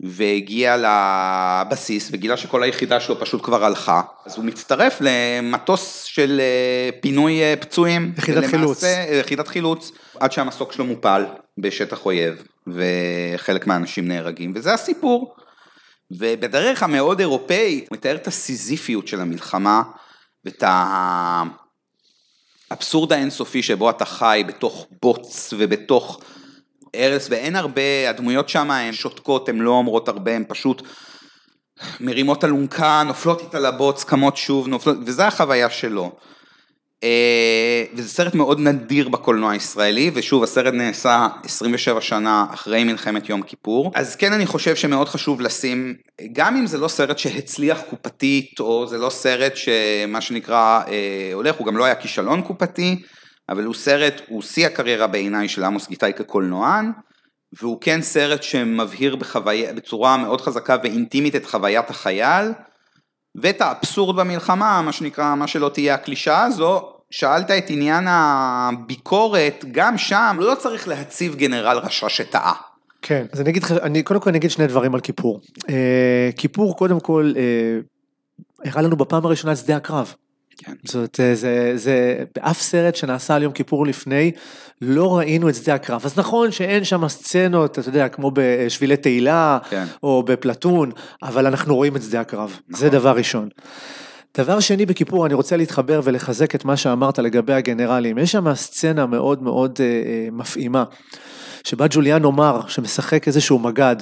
והגיע לבסיס וגילה שכל היחידה שלו פשוט כבר הלכה, אז הוא מצטרף למטוס של אה, פינוי פצועים. יחידת ולמעשה, חילוץ. יחידת חילוץ, עד שהמסוק שלו מופל בשטח אויב, וחלק מהאנשים נהרגים, וזה הסיפור. ובדרך המאוד אירופאית, מתאר את הסיזיפיות של המלחמה ואת האבסורד האינסופי שבו אתה חי בתוך בוץ ובתוך ארץ, ואין הרבה, הדמויות שם הן שותקות, הן לא אומרות הרבה, הן פשוט מרימות אלונקה, נופלות איתה לבוץ, קמות שוב, נופלות, וזו החוויה שלו. אה, וזה סרט מאוד נדיר בקולנוע הישראלי, ושוב, הסרט נעשה 27 שנה אחרי מלחמת יום כיפור, אז כן אני חושב שמאוד חשוב לשים, גם אם זה לא סרט שהצליח קופתית, או זה לא סרט שמה שנקרא אה, הולך, הוא גם לא היה כישלון קופתי, אבל הוא סרט, הוא שיא הקריירה בעיניי של עמוס גיטאי כקולנוען, והוא כן סרט שמבהיר בחוויה, בצורה מאוד חזקה ואינטימית את חוויית החייל, ואת האבסורד במלחמה, מה שנקרא, מה שלא תהיה הקלישאה הזו, שאלת את עניין הביקורת, גם שם לא צריך להציב גנרל רשע שטעה. כן, אז אני אגיד לך, אני קודם כל אני אגיד שני דברים על כיפור. אה, כיפור קודם כל אה, הראה לנו בפעם הראשונה את שדה הקרב. כן. זאת אומרת, אה, זה, זה, באף סרט שנעשה על יום כיפור לפני, לא ראינו את שדה הקרב. אז נכון שאין שם סצנות, אתה יודע, כמו בשבילי תהילה, כן. או בפלטון, אבל אנחנו רואים את שדה הקרב. נכון. זה דבר ראשון. דבר שני בכיפור, אני רוצה להתחבר ולחזק את מה שאמרת לגבי הגנרלים. יש שם סצנה מאוד מאוד אה, אה מפעימה, שבה ג'וליאן אומר, שמשחק איזשהו מגד,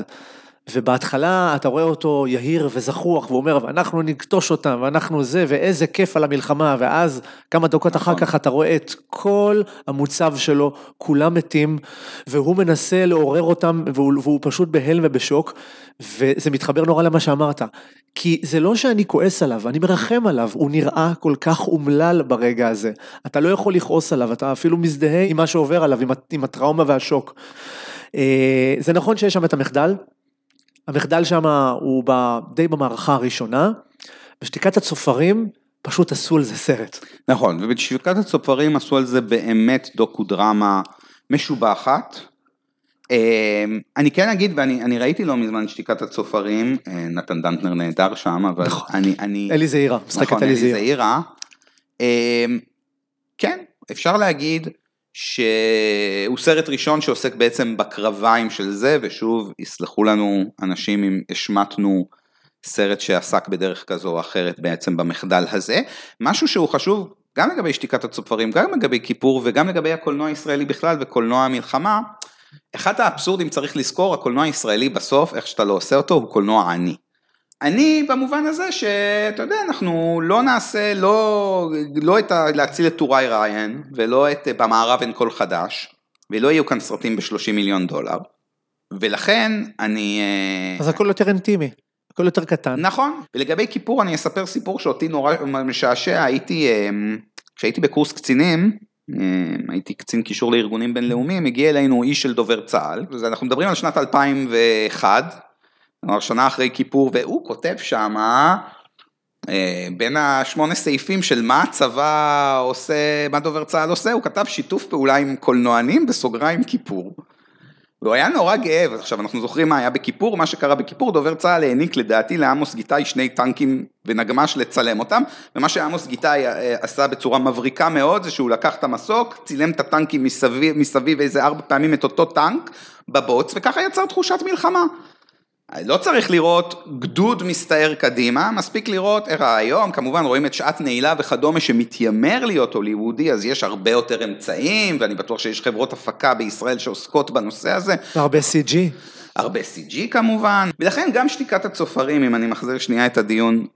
ובהתחלה אתה רואה אותו יהיר וזחוח, והוא אומר, אנחנו נקטוש אותם, ואנחנו זה, ואיזה כיף על המלחמה, ואז כמה דקות אחר נכון. כך אתה רואה את כל המוצב שלו, כולם מתים, והוא מנסה לעורר אותם, והוא, והוא פשוט בהלם ובשוק, וזה מתחבר נורא למה שאמרת. כי זה לא שאני כועס עליו, אני מרחם עליו, הוא נראה כל כך אומלל ברגע הזה. אתה לא יכול לכעוס עליו, אתה אפילו מזדהה עם מה שעובר עליו, עם, עם הטראומה והשוק. אה, זה נכון שיש שם את המחדל, המחדל שם הוא די במערכה הראשונה, בשתיקת הצופרים פשוט עשו על זה סרט. נכון, ובשתיקת הצופרים עשו על זה באמת דוקו דרמה משובחת. אמ, אני כן אגיד, ואני ראיתי לא מזמן שתיקת הצופרים, אה, נתן דנטנר נהדר שם, אבל נכון. אני... אני אלי זעירה, משחקת נכון, אלי זעירה. אמ, כן, אפשר להגיד שהוא סרט ראשון שעוסק בעצם בקרביים של זה, ושוב, יסלחו לנו אנשים אם השמטנו סרט שעסק בדרך כזו או אחרת בעצם במחדל הזה. משהו שהוא חשוב גם לגבי שתיקת הצופרים, גם לגבי כיפור וגם לגבי הקולנוע הישראלי בכלל וקולנוע המלחמה, אחד האבסורדים צריך לזכור, הקולנוע הישראלי בסוף, איך שאתה לא עושה אותו, הוא קולנוע עני. אני במובן הזה שאתה יודע, אנחנו לא נעשה, לא, לא את ה... להציל את טוראי ריין, ולא את במערב אין קול חדש, ולא יהיו כאן סרטים ב-30 מיליון דולר. ולכן אני... אה, אז הכל יותר אינטימי. הכל יותר קטן. נכון, ולגבי כיפור אני אספר סיפור שאותי נורא משעשע, הייתי, אה, כשהייתי בקורס קצינים, אה, הייתי קצין קישור לארגונים בינלאומיים, הגיע אלינו איש של דובר צה"ל, אנחנו מדברים על שנת 2001, כלומר שנה אחרי כיפור, והוא כותב שם, אה, בין השמונה סעיפים של מה הצבא עושה, מה דובר צה"ל עושה, הוא כתב שיתוף פעולה עם קולנוענים בסוגריים כיפור. והוא היה נורא גאה, ועכשיו אנחנו זוכרים מה היה בכיפור, מה שקרה בכיפור, דובר צה"ל העניק לדעתי לעמוס גיתאי שני טנקים ונגמ"ש לצלם אותם, ומה שעמוס גיתאי אה, עשה בצורה מבריקה מאוד, זה שהוא לקח את המסוק, צילם את הטנקים מסביב, מסביב איזה ארבע פעמים את אותו טנק בבוץ, וככה יצר תחושת מלחמה. לא צריך לראות גדוד מסתער קדימה, מספיק לראות איך היום כמובן רואים את שעת נעילה וכדומה שמתיימר להיות הוליוודי, אז יש הרבה יותר אמצעים, ואני בטוח שיש חברות הפקה בישראל שעוסקות בנושא הזה. הרבה CG. הרבה CG כמובן, ולכן גם שתיקת הצופרים, אם אני מחזיר שנייה את הדיון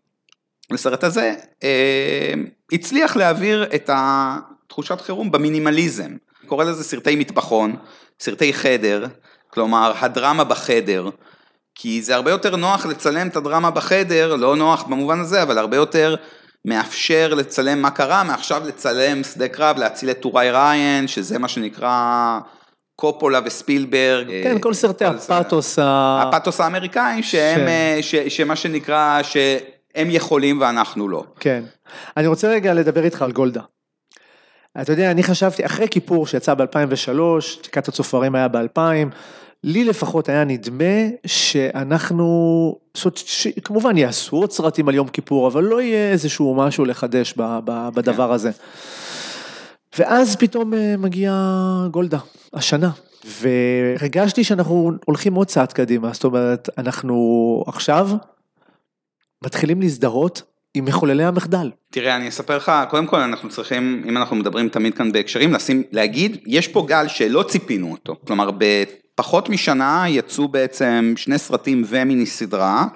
לסרט הזה, אה, הצליח להעביר את התחושת חירום במינימליזם. קורא לזה סרטי מטבחון, סרטי חדר, כלומר הדרמה בחדר. כי זה הרבה יותר נוח לצלם את הדרמה בחדר, לא נוח במובן הזה, אבל הרבה יותר מאפשר לצלם מה קרה, מעכשיו לצלם שדה קרב, להציל את טוראי ריין, שזה מה שנקרא קופולה וספילברג. כן, כל סרטי הפאתוס ה... הפאתוס האמריקאים, שהם, ש... ש... שמה שנקרא, שהם יכולים ואנחנו לא. כן. אני רוצה רגע לדבר איתך על גולדה. אתה יודע, אני חשבתי, אחרי כיפור שיצא ב-2003, תקעת הצופרים היה ב-2000, לי לפחות היה נדמה שאנחנו, זאת, כמובן יעשו עוד סרטים על יום כיפור, אבל לא יהיה איזשהו משהו לחדש בדבר הזה. ואז פתאום אה, מגיעה גולדה, השנה. והרגשתי שאנחנו הולכים עוד צעד קדימה, זאת אומרת, אנחנו עכשיו מתחילים להזדהות עם מחוללי המחדל. תראה, אני אספר לך, קודם כל אנחנו צריכים, אם אנחנו מדברים תמיד כאן בהקשרים, לשים, להגיד, יש פה גל שלא ציפינו אותו. כלומר, פחות משנה יצאו בעצם שני סרטים ומיני סדרה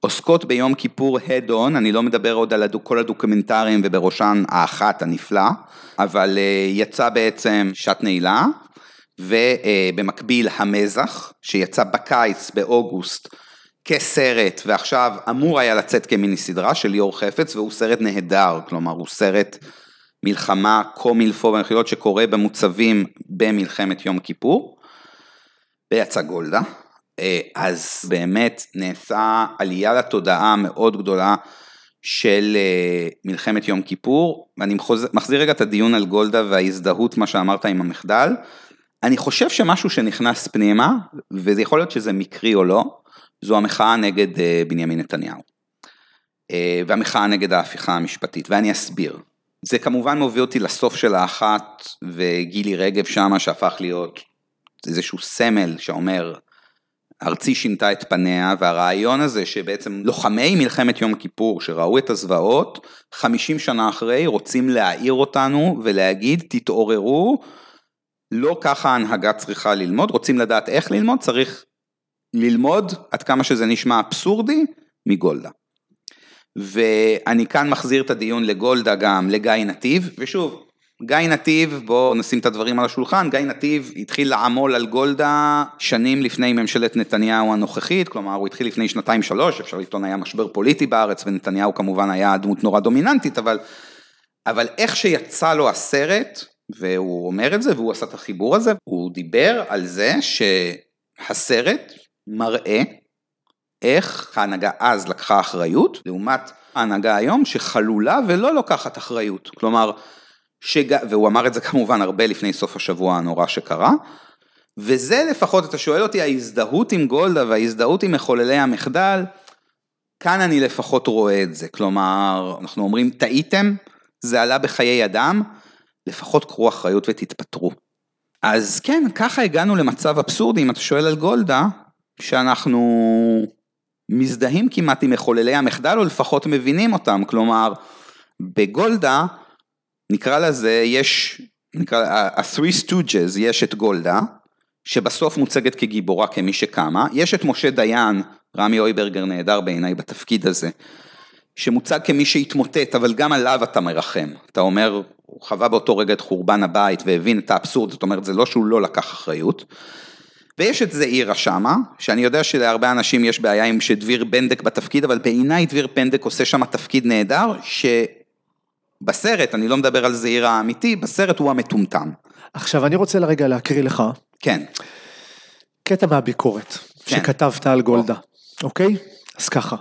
שעוסקות ביום כיפור head on, אני לא מדבר עוד על כל הדוקומנטרים ובראשן האחת הנפלא, אבל אה, יצא בעצם שעת נעילה, ובמקביל המזח, שיצא בקיץ באוגוסט כסרט, ועכשיו אמור היה לצאת כמיני סדרה של ליאור חפץ, והוא סרט נהדר, כלומר הוא סרט מלחמה קומילפו במחילות שקורה במוצבים במלחמת יום כיפור, ויצא גולדה. אה, אז באמת נעשה עלייה לתודעה מאוד גדולה של אה, מלחמת יום כיפור, ואני מחזיר רגע את הדיון על גולדה וההזדהות, מה שאמרת עם המחדל. אני חושב שמשהו שנכנס פנימה, וזה יכול להיות שזה מקרי או לא, זו המחאה נגד אה, בנימין נתניהו. והמחאה נגד ההפיכה המשפטית, ואני אסביר. זה כמובן מוביל אותי לסוף של האחת, וגילי רגב שמה שהפך להיות איזשהו סמל שאומר, ארצי שינתה את פניה, והרעיון הזה שבעצם לוחמי מלחמת יום כיפור שראו את הזוועות, 50 שנה אחרי רוצים להעיר אותנו ולהגיד תתעוררו, לא ככה ההנהגה צריכה ללמוד, רוצים לדעת איך ללמוד, צריך ללמוד עד כמה שזה נשמע אבסורדי מגולדה. ואני כאן מחזיר את הדיון לגולדה גם, לגיא נתיב, ושוב, גיא נתיב, בואו נשים את הדברים על השולחן, גיא נתיב התחיל לעמול על גולדה שנים לפני ממשלת נתניהו הנוכחית, כלומר הוא התחיל לפני שנתיים שלוש, אפשר לטעון היה משבר פוליטי בארץ ונתניהו כמובן היה דמות נורא דומיננטית, אבל, אבל איך שיצא לו הסרט, והוא אומר את זה והוא עשה את החיבור הזה, הוא דיבר על זה שהסרט מראה איך ההנהגה אז לקחה אחריות, לעומת ההנהגה היום שחלולה ולא לוקחת אחריות. כלומר, שג... והוא אמר את זה כמובן הרבה לפני סוף השבוע הנורא שקרה, וזה לפחות, אתה שואל אותי, ההזדהות עם גולדה וההזדהות עם מחוללי המחדל, כאן אני לפחות רואה את זה. כלומר, אנחנו אומרים, טעיתם, זה עלה בחיי אדם, לפחות קחו אחריות ותתפטרו. אז כן, ככה הגענו למצב אבסורדי, אם אתה שואל על גולדה, שאנחנו מזדהים כמעט עם מחוללי המחדל, או לפחות מבינים אותם. כלומר, בגולדה, נקרא לזה, יש, נקרא, ה-three stooges, יש את גולדה, שבסוף מוצגת כגיבורה, כמי שקמה, יש את משה דיין, רמי אויברגר נהדר בעיניי בתפקיד הזה, שמוצג כמי שהתמוטט, אבל גם עליו אתה מרחם. אתה אומר, הוא חווה באותו רגע את חורבן הבית והבין את האבסורד, זאת אומרת, זה לא שהוא לא לקח אחריות. ויש את זעירה שמה, שאני יודע שלהרבה אנשים יש בעיה עם שדביר בנדק בתפקיד, אבל בעיניי דביר בנדק עושה שם תפקיד נהדר, שבסרט, אני לא מדבר על זעירה האמיתי, בסרט הוא המטומטם. עכשיו אני רוצה לרגע להקריא לך. כן. קטע מהביקורת, כן. שכתבת על גולדה, אוקיי? אז ככה.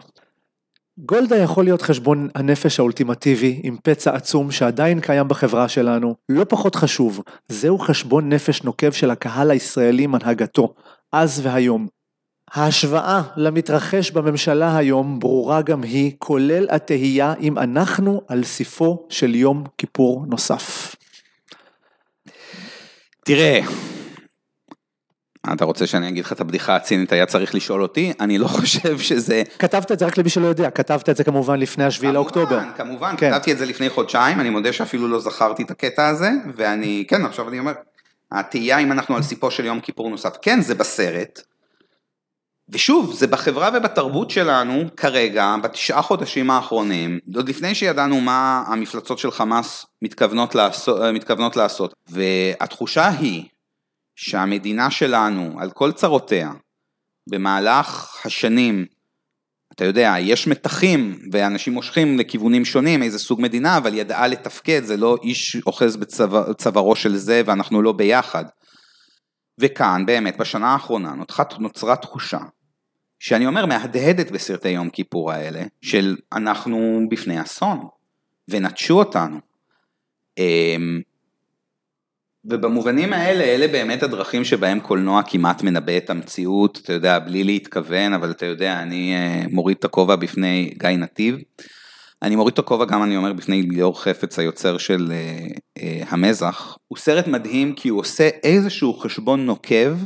גולדה יכול להיות חשבון הנפש האולטימטיבי עם פצע עצום שעדיין קיים בחברה שלנו. לא פחות חשוב, זהו חשבון נפש נוקב של הקהל הישראלי עם הנהגתו, אז והיום. ההשוואה למתרחש בממשלה היום ברורה גם היא, כולל התהייה אם אנחנו על סיפו של יום כיפור נוסף. תראה, אתה רוצה שאני אגיד לך את הבדיחה הצינית, היה צריך לשאול אותי? אני לא חושב שזה... כתבת את זה רק למי שלא יודע, כתבת את זה כמובן לפני השביעי לאוקטובר. כמובן, כמובן, כן. כתבתי את זה לפני חודשיים, אני מודה שאפילו לא זכרתי את הקטע הזה, ואני, כן, עכשיו אני אומר, התהייה אם אנחנו על סיפו של יום כיפור נוסף, כן, זה בסרט. ושוב, זה בחברה ובתרבות שלנו כרגע, בתשעה חודשים האחרונים, עוד לפני שידענו מה המפלצות של חמאס מתכוונות לעשות, מתכוונות לעשות. והתחושה היא שהמדינה שלנו, על כל צרותיה, במהלך השנים, אתה יודע, יש מתחים ואנשים מושכים לכיוונים שונים, איזה סוג מדינה, אבל ידעה לתפקד, זה לא איש אוחז בצווארו של זה ואנחנו לא ביחד. וכאן באמת בשנה האחרונה נוצרה, נוצרה תחושה שאני אומר מהדהדת בסרטי יום כיפור האלה של אנחנו בפני אסון ונטשו אותנו. ובמובנים האלה, אלה באמת הדרכים שבהם קולנוע כמעט מנבא את המציאות, אתה יודע, בלי להתכוון, אבל אתה יודע, אני אה, מוריד את הכובע בפני גיא נתיב. אני מוריד את הכובע גם, אני אומר, בפני ליאור חפץ, היוצר של uh, uh, המזח. הוא סרט מדהים כי הוא עושה איזשהו חשבון נוקב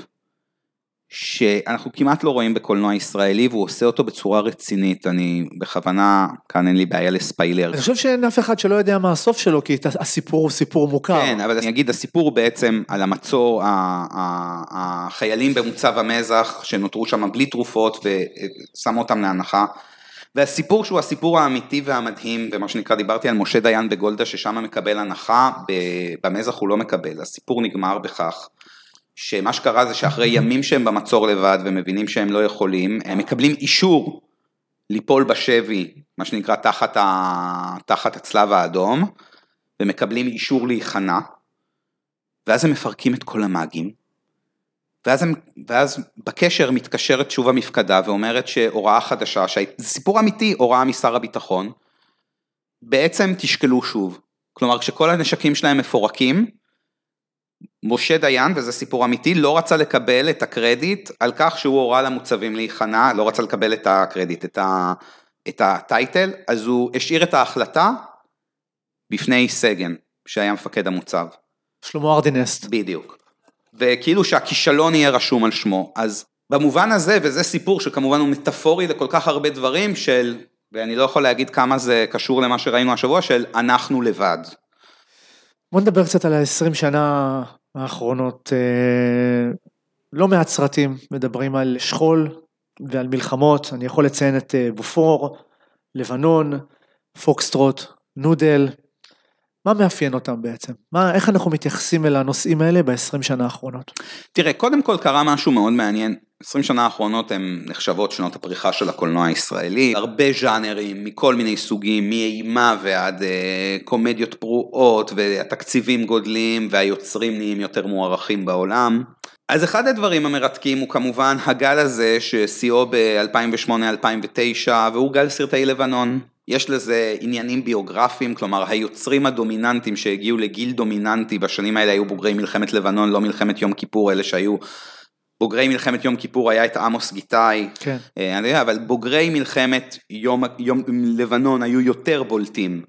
שאנחנו כמעט לא רואים בקולנוע ישראלי והוא עושה אותו בצורה רצינית, אני בכוונה, כאן אין לי בעיה לספיילר. אני חושב שאין אף אחד שלא יודע מה הסוף שלו, כי הסיפור הוא סיפור מוכר. כן, אבל אני אגיד, הסיפור הוא בעצם על המצור, החיילים במוצב המזח שנותרו שם בלי תרופות ושמו אותם להנחה. והסיפור שהוא הסיפור האמיתי והמדהים, ומה שנקרא, דיברתי על משה דיין בגולדה ששם מקבל הנחה, במזח הוא לא מקבל, הסיפור נגמר בכך שמה שקרה זה שאחרי ימים שהם במצור לבד ומבינים שהם לא יכולים, הם מקבלים אישור ליפול בשבי, מה שנקרא תחת, ה... תחת הצלב האדום, ומקבלים אישור להיכנע, ואז הם מפרקים את כל המאגים, ואז, הם, ואז בקשר מתקשרת שוב המפקדה ואומרת שהוראה חדשה, זה סיפור אמיתי, הוראה משר הביטחון, בעצם תשקלו שוב. כלומר, כשכל הנשקים שלהם מפורקים, משה דיין, וזה סיפור אמיתי, לא רצה לקבל את הקרדיט על כך שהוא הורה למוצבים להיכנע, לא רצה לקבל את הקרדיט, את, ה, את הטייטל, אז הוא השאיר את ההחלטה בפני סגן, שהיה מפקד המוצב. שלמה ארדינסט. בדיוק. וכאילו שהכישלון יהיה רשום על שמו, אז במובן הזה, וזה סיפור שכמובן הוא מטאפורי לכל כך הרבה דברים של, ואני לא יכול להגיד כמה זה קשור למה שראינו השבוע, של אנחנו לבד. בוא נדבר קצת על ה-20 שנה האחרונות. אה, לא מעט סרטים מדברים על שכול ועל מלחמות, אני יכול לציין את אה, בופור, לבנון, פוקסטרוט, נודל. מה מאפיין אותם בעצם? מה, איך אנחנו מתייחסים אל הנושאים האלה ב-20 שנה האחרונות? תראה, קודם כל קרה משהו מאוד מעניין. 20 שנה האחרונות הן נחשבות שנות הפריחה של הקולנוע הישראלי, הרבה ז'אנרים מכל מיני סוגים, מאימה ועד אה, קומדיות פרועות, והתקציבים גודלים והיוצרים נהיים יותר מוערכים בעולם. אז אחד הדברים המרתקים הוא כמובן הגל הזה ששיאו ב-2008-2009 והוא גל סרטי לבנון. יש לזה עניינים ביוגרפיים, כלומר היוצרים הדומיננטיים שהגיעו לגיל דומיננטי בשנים האלה היו בוגרי מלחמת לבנון, לא מלחמת יום כיפור, אלה שהיו בוגרי מלחמת יום כיפור היה את עמוס גיטאי, כן. אה, אבל בוגרי מלחמת יום, יום לבנון היו יותר בולטים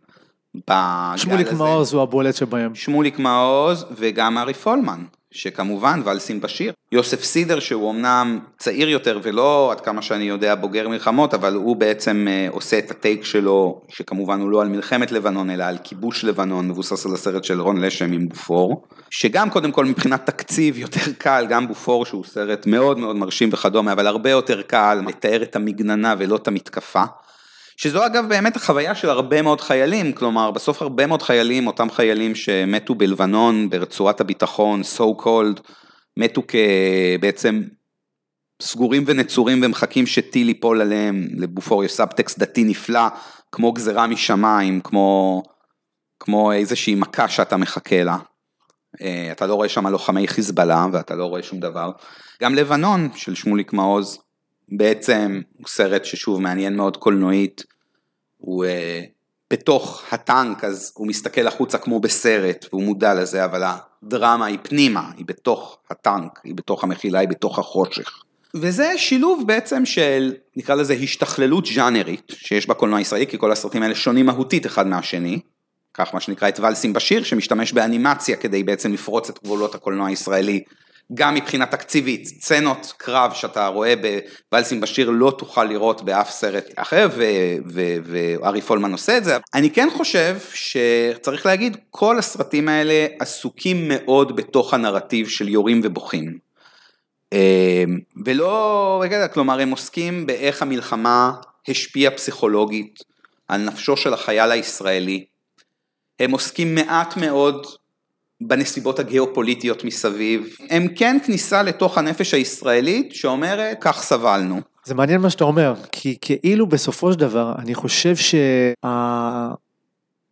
בגל שמוליק הזה. מעוז הוא הבולט שבהם. שמוליק מעוז וגם ארי פולמן, שכמובן ואלסים בשיר. יוסף סידר שהוא אמנם צעיר יותר ולא עד כמה שאני יודע בוגר מלחמות, אבל הוא בעצם אה, עושה את הטייק שלו, שכמובן הוא לא על מלחמת לבנון אלא על כיבוש לבנון, מבוסס על הסרט של רון לשם עם בופור, שגם קודם כל מבחינת תקציב יותר קל, גם בופור שהוא סרט מאוד מאוד מרשים וכדומה, אבל הרבה יותר קל לתאר את המגננה ולא את המתקפה. שזו אגב באמת החוויה של הרבה מאוד חיילים, כלומר בסוף הרבה מאוד חיילים, אותם חיילים שמתו בלבנון, ברצועת הביטחון, so called, מתו כבעצם סגורים ונצורים ומחכים שטיל ייפול עליהם, לבופור יש סאבטקסט דתי נפלא, כמו גזרה משמיים, כמו, כמו איזושהי מכה שאתה מחכה לה. אה, אתה לא רואה שם לוחמי חיזבאללה ואתה לא רואה שום דבר. גם לבנון של שמוליק מעוז, בעצם הוא סרט ששוב מעניין מאוד קולנועית, הוא uh, בתוך הטנק אז הוא מסתכל החוצה כמו בסרט והוא מודע לזה, אבל הדרמה היא פנימה, היא בתוך הטנק, היא בתוך המחילה, היא בתוך החושך. וזה שילוב בעצם של, נקרא לזה השתכללות ז'אנרית, שיש בקולנוע הישראלי, כי כל הסרטים האלה שונים מהותית אחד מהשני, כך מה שנקרא את ולסים בשיר, שמשתמש באנימציה כדי בעצם לפרוץ את גבולות הקולנוע הישראלי גם מבחינה תקציבית, סצנות קרב שאתה רואה בוואלסים בשיר לא תוכל לראות באף סרט אחר, וארי פולמן עושה את זה. אני כן חושב שצריך להגיד, כל הסרטים האלה עסוקים מאוד בתוך הנרטיב של יורים ובוכים. ולא, כלומר הם עוסקים באיך המלחמה השפיעה פסיכולוגית על נפשו של החייל הישראלי. הם עוסקים מעט מאוד בנסיבות הגיאופוליטיות מסביב, הם כן כניסה לתוך הנפש הישראלית שאומרת, כך סבלנו. זה מעניין מה שאתה אומר, כי כאילו בסופו של דבר, אני חושב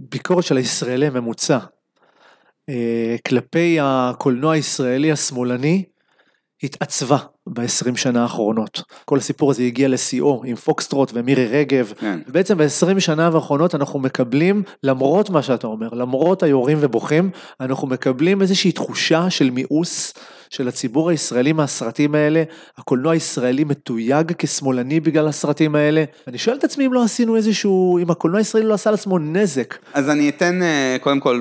שהביקורת של הישראלי הממוצע אה, כלפי הקולנוע הישראלי השמאלני, התעצבה ב-20 שנה האחרונות. כל הסיפור הזה הגיע לשיאו עם פוקסטרוט ומירי רגב, כן. ובעצם ב-20 שנה האחרונות אנחנו מקבלים, למרות מה שאתה אומר, למרות היורים ובוכים, אנחנו מקבלים איזושהי תחושה של מיאוס של הציבור הישראלי מהסרטים האלה, הקולנוע הישראלי מתויג כשמאלני בגלל הסרטים האלה. אני שואל את עצמי אם לא עשינו איזשהו, אם הקולנוע הישראלי לא עשה לעצמו נזק. אז אני אתן אה, קודם כל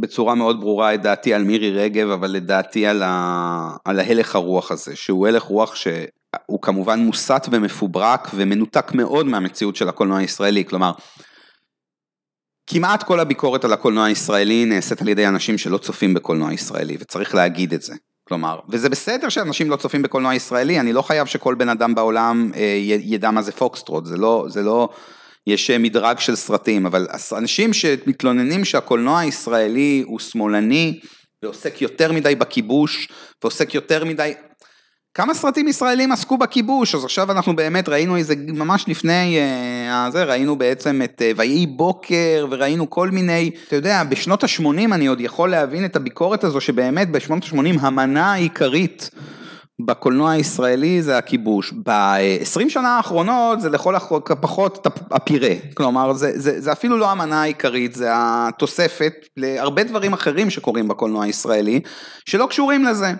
בצורה מאוד ברורה את דעתי על מירי רגב, אבל לדעתי על, ה... על ההלך הרוח הזה, שהוא הלך רוח שהוא כמובן מוסת ומפוברק ומנותק מאוד מהמציאות של הקולנוע הישראלי, כלומר, כמעט כל הביקורת על הקולנוע הישראלי נעשית על ידי אנשים שלא צופים בקולנוע ישראלי, וצריך להגיד את זה. כלומר, וזה בסדר שאנשים לא צופים בקולנוע ישראלי, אני לא חייב שכל בן אדם בעולם אה, ידע מה זה פוקסטרוט, זה לא, זה לא, יש אה, מדרג של סרטים, אבל אנשים שמתלוננים שהקולנוע הישראלי הוא שמאלני ועוסק יותר מדי בכיבוש ועוסק יותר מדי... כמה סרטים ישראלים עסקו בכיבוש, אז עכשיו אנחנו באמת ראינו איזה, ממש לפני אה, זה, ראינו בעצם את אה, ויהי בוקר, וראינו כל מיני, אתה יודע, בשנות ה-80 אני עוד יכול להבין את הביקורת הזו, שבאמת בשנות ה-80 המנה העיקרית בקולנוע הישראלי זה הכיבוש. ב-20 שנה האחרונות זה לכל הפחות הפירה, כלומר זה, זה, זה אפילו לא המנה העיקרית, זה התוספת להרבה דברים אחרים שקורים בקולנוע הישראלי, שלא קשורים לזה.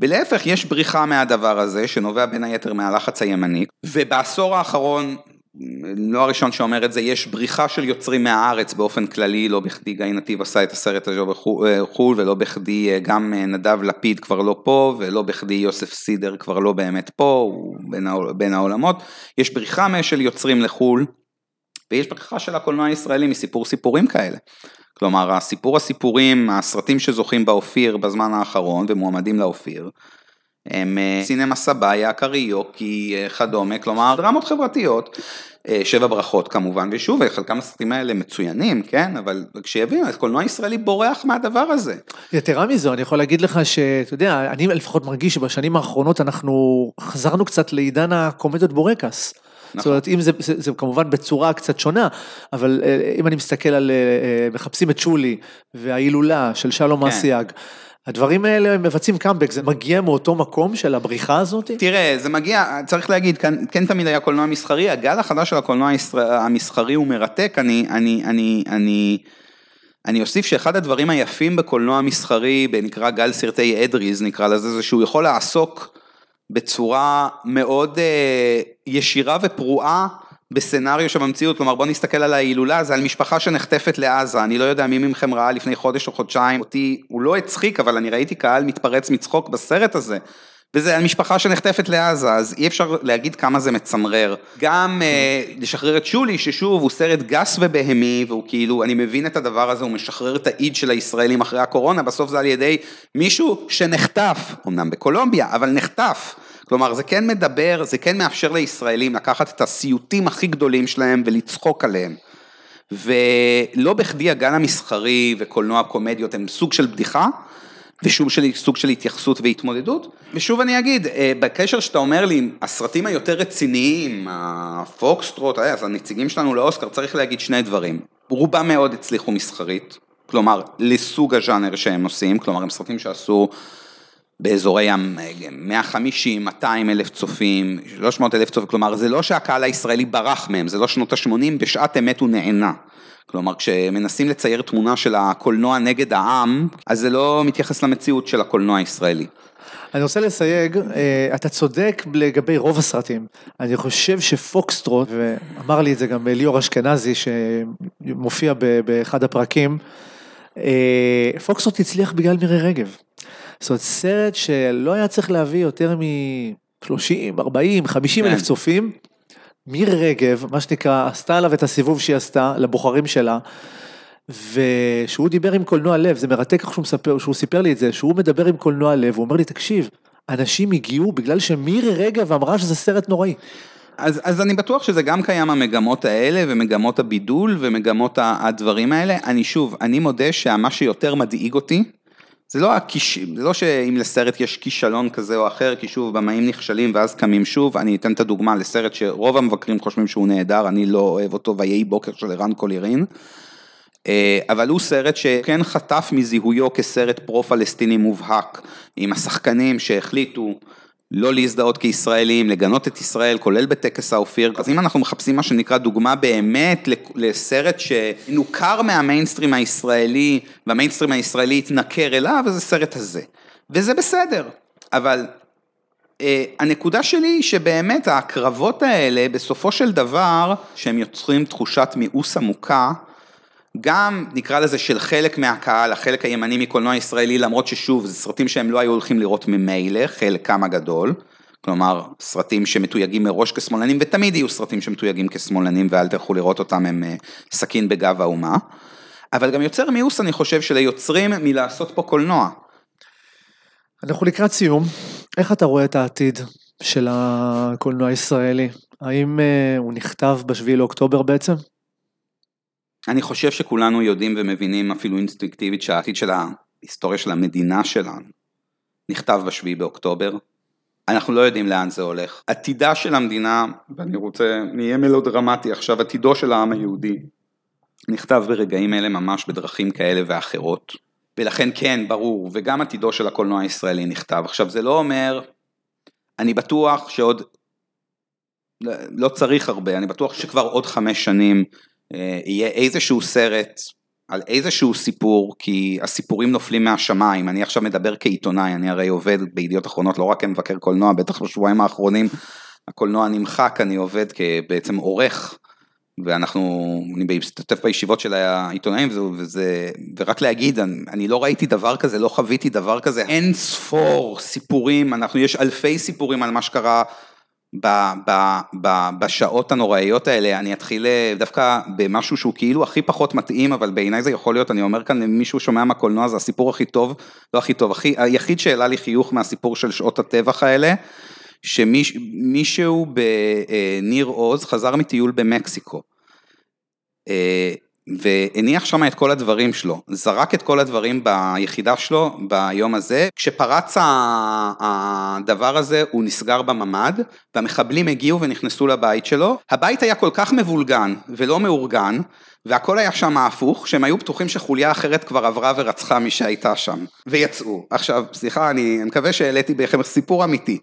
ולהפך, יש בריחה מהדבר הזה, שנובע בין היתר מהלחץ הימני, ובעשור האחרון לא הראשון שאומר את זה, יש בריחה של יוצרים מהארץ באופן כללי, לא בכדי גיא נתיב עשה את הסרט הזה בחו"ל, ולא בכדי אה, גם אה, נדב לפיד כבר לא פה, ולא בכדי יוסף סידר כבר לא באמת פה, הוא בין, בין העולמות. יש בריחה של יוצרים לחו"ל, ויש בריחה של הקולנוע הישראלי מסיפור סיפורים כאלה. כלומר, הסיפור הסיפורים, הסרטים שזוכים באופיר בזמן האחרון ומועמדים לאופיר, הם אה, סינמה סבאיה, קריוקי, כדומה, כלומר דרמות חברתיות, אה, שבע ברכות כמובן, ושוב, חלקם הסרטים האלה מצוינים, כן, אבל כשיבינו, הקולנוע הישראלי בורח מהדבר הזה. יתרה מזו, אני יכול להגיד לך שאתה יודע, אני לפחות מרגיש שבשנים האחרונות אנחנו חזרנו קצת לעידן הקומדיות בורקס. נכון. זאת אומרת, אם זה, זה, זה כמובן בצורה קצת שונה, אבל אה, אם אני מסתכל על מחפשים את שולי וההילולה של שלום כן. אסיאג, הדברים האלה מבצעים קאמבק, זה מגיע מאותו מקום של הבריחה הזאת? תראה, זה מגיע, צריך להגיד, כן, כן תמיד היה קולנוע מסחרי, הגל החדש של הקולנוע המסחרי הוא מרתק, אני, אני, אני, אני, אני אוסיף שאחד הדברים היפים בקולנוע המסחרי, נקרא גל סרטי אדריז נקרא לזה, זה שהוא יכול לעסוק בצורה מאוד אה, ישירה ופרועה בסצנריו שבמציאות, כלומר בוא נסתכל על ההילולה, זה על משפחה שנחטפת לעזה, אני לא יודע מי מכם ראה לפני חודש או חודשיים, אותי, הוא לא הצחיק, אבל אני ראיתי קהל מתפרץ מצחוק בסרט הזה. וזה על משפחה שנחטפת לעזה, אז אי אפשר להגיד כמה זה מצמרר. גם אה, לשחרר את שולי, ששוב, הוא סרט גס ובהמי, והוא כאילו, אני מבין את הדבר הזה, הוא משחרר את האיד של הישראלים אחרי הקורונה, בסוף זה על ידי מישהו שנחטף, אמנם בקולומביה, אבל נחטף. כלומר, זה כן מדבר, זה כן מאפשר לישראלים לקחת את הסיוטים הכי גדולים שלהם ולצחוק עליהם. ולא בכדי הגן המסחרי וקולנוע קומדיות הם סוג של בדיחה, ושום של, סוג של התייחסות והתמודדות. ושוב אני אגיד, אה, בקשר שאתה אומר לי, הסרטים היותר רציניים, הפוקסטרוט, אה, אז הנציגים שלנו לאוסקר, צריך להגיד שני דברים. רובם מאוד הצליחו מסחרית, כלומר, לסוג הז'אנר שהם עושים, כלומר, הם סרטים שעשו באזורי ה-150, 200 אלף צופים, 300 אלף צופים, כלומר, זה לא שהקהל הישראלי ברח מהם, זה לא שנות ה-80, בשעת אמת הוא נהנה. כלומר, כשמנסים לצייר תמונה של הקולנוע נגד העם, אז זה לא מתייחס למציאות של הקולנוע הישראלי. אני רוצה לסייג, אה, אתה צודק לגבי רוב הסרטים. אני חושב שפוקסטרוט, ואמר לי את זה גם ליאור אשכנזי, שמופיע באחד הפרקים, אה, פוקסטרוט הצליח בגלל מירי רגב. זאת אומרת, סרט שלא היה צריך להביא יותר מ-30, 40, 50 אלף צופים, מירי רגב, מה שנקרא, עשתה עליו את הסיבוב שהיא עשתה לבוחרים שלה, ושהוא דיבר עם קולנוע לב, זה מרתק איך שהוא מספר, שהוא סיפר לי את זה, שהוא מדבר עם קולנוע לב, הוא אומר לי, תקשיב, אנשים הגיעו בגלל שמירי רגב אמרה שזה סרט נוראי. אז, אז אני בטוח שזה גם קיים המגמות האלה ומגמות הבידול ומגמות הדברים האלה. אני שוב, אני מודה שמה שיותר מדאיג אותי, זה לא, הכיש... זה לא שאם לסרט יש כישלון כזה או אחר, כי שוב, במאים נכשלים ואז קמים שוב, אני אתן את הדוגמה לסרט שרוב המבקרים חושבים שהוא נהדר, אני לא אוהב אותו, ויהי בוקר של ערן קולירין. אה, אבל הוא סרט שכן חטף מזיהויו כסרט פרו-פלסטיני מובהק, עם השחקנים שהחליטו לא להזדהות כישראלים, לגנות את ישראל, כולל בטקס האופיר. אז אם אנחנו מחפשים מה שנקרא דוגמה באמת לסרט שנוכר מהמיינסטרים הישראלי, והמיינסטרים הישראלי התנכר אליו, אז זה סרט הזה. וזה בסדר, אבל אה, הנקודה שלי היא שבאמת ההקרבות האלה, בסופו של דבר, שהם יוצרים תחושת מיאוס עמוקה, גם נקרא לזה של חלק מהקהל, החלק הימני מקולנוע ישראלי, למרות ששוב, זה סרטים שהם לא היו הולכים לראות ממילא, חלקם הגדול, כלומר, סרטים שמתויגים מראש כשמאלנים, ותמיד יהיו סרטים שמתויגים כשמאלנים, ואל תלכו לראות אותם, הם אה, סכין בגב האומה. אבל גם יוצר מיאוס, אני חושב, של היוצרים מלעשות פה קולנוע. אנחנו לקראת סיום, איך אתה רואה את העתיד של הקולנוע הישראלי? האם אה, הוא נכתב בשביעי לאוקטובר בעצם? אני חושב שכולנו יודעים ומבינים אפילו אינסטינקטיבית שהעתיד של ההיסטוריה של המדינה שלנו נכתב בשביעי באוקטובר. אנחנו לא יודעים לאן זה הולך. עתידה של המדינה, ואני רוצה, נהיה מלודרמטי עכשיו, עתידו של העם היהודי נכתב ברגעים אלה ממש בדרכים כאלה ואחרות. ולכן כן, ברור, וגם עתידו של הקולנוע הישראלי נכתב. עכשיו זה לא אומר, אני בטוח שעוד, לא צריך הרבה, אני בטוח שכבר עוד חמש שנים יהיה איזשהו סרט על איזשהו סיפור, כי הסיפורים נופלים מהשמיים, אני עכשיו מדבר כעיתונאי, אני הרי עובד בידיעות אחרונות לא רק כמבקר קולנוע, בטח בשבועיים האחרונים. הקולנוע נמחק, אני עובד כבעצם עורך, ואנחנו, אני משתתף בישיבות של העיתונאים, וזה, וזה, ורק להגיד, אני, אני לא ראיתי דבר כזה, לא חוויתי דבר כזה, אין ספור סיפורים, אנחנו, יש אלפי סיפורים על מה שקרה ב, ב, ב, בשעות הנוראיות האלה, אני אתחיל אה, דווקא במשהו שהוא כאילו הכי פחות מתאים, אבל בעיניי זה יכול להיות, אני אומר כאן למישהו שומע מהקולנוע, זה הסיפור הכי טוב, לא הכי טוב, הכי, היחיד שהעלה לי חיוך מהסיפור של שעות הטבח האלה, שמישהו בניר עוז חזר מטיול במקסיקו. והניח שם את כל הדברים שלו, זרק את כל הדברים ביחידה שלו ביום הזה, כשפרץ הדבר הזה הוא נסגר בממ"ד, והמחבלים הגיעו ונכנסו לבית שלו, הבית היה כל כך מבולגן ולא מאורגן, והכל היה שם הפוך, שהם היו בטוחים שחוליה אחרת כבר עברה ורצחה מי שהייתה שם, ויצאו. עכשיו, סליחה, אני מקווה שהעליתי בכם סיפור אמיתי.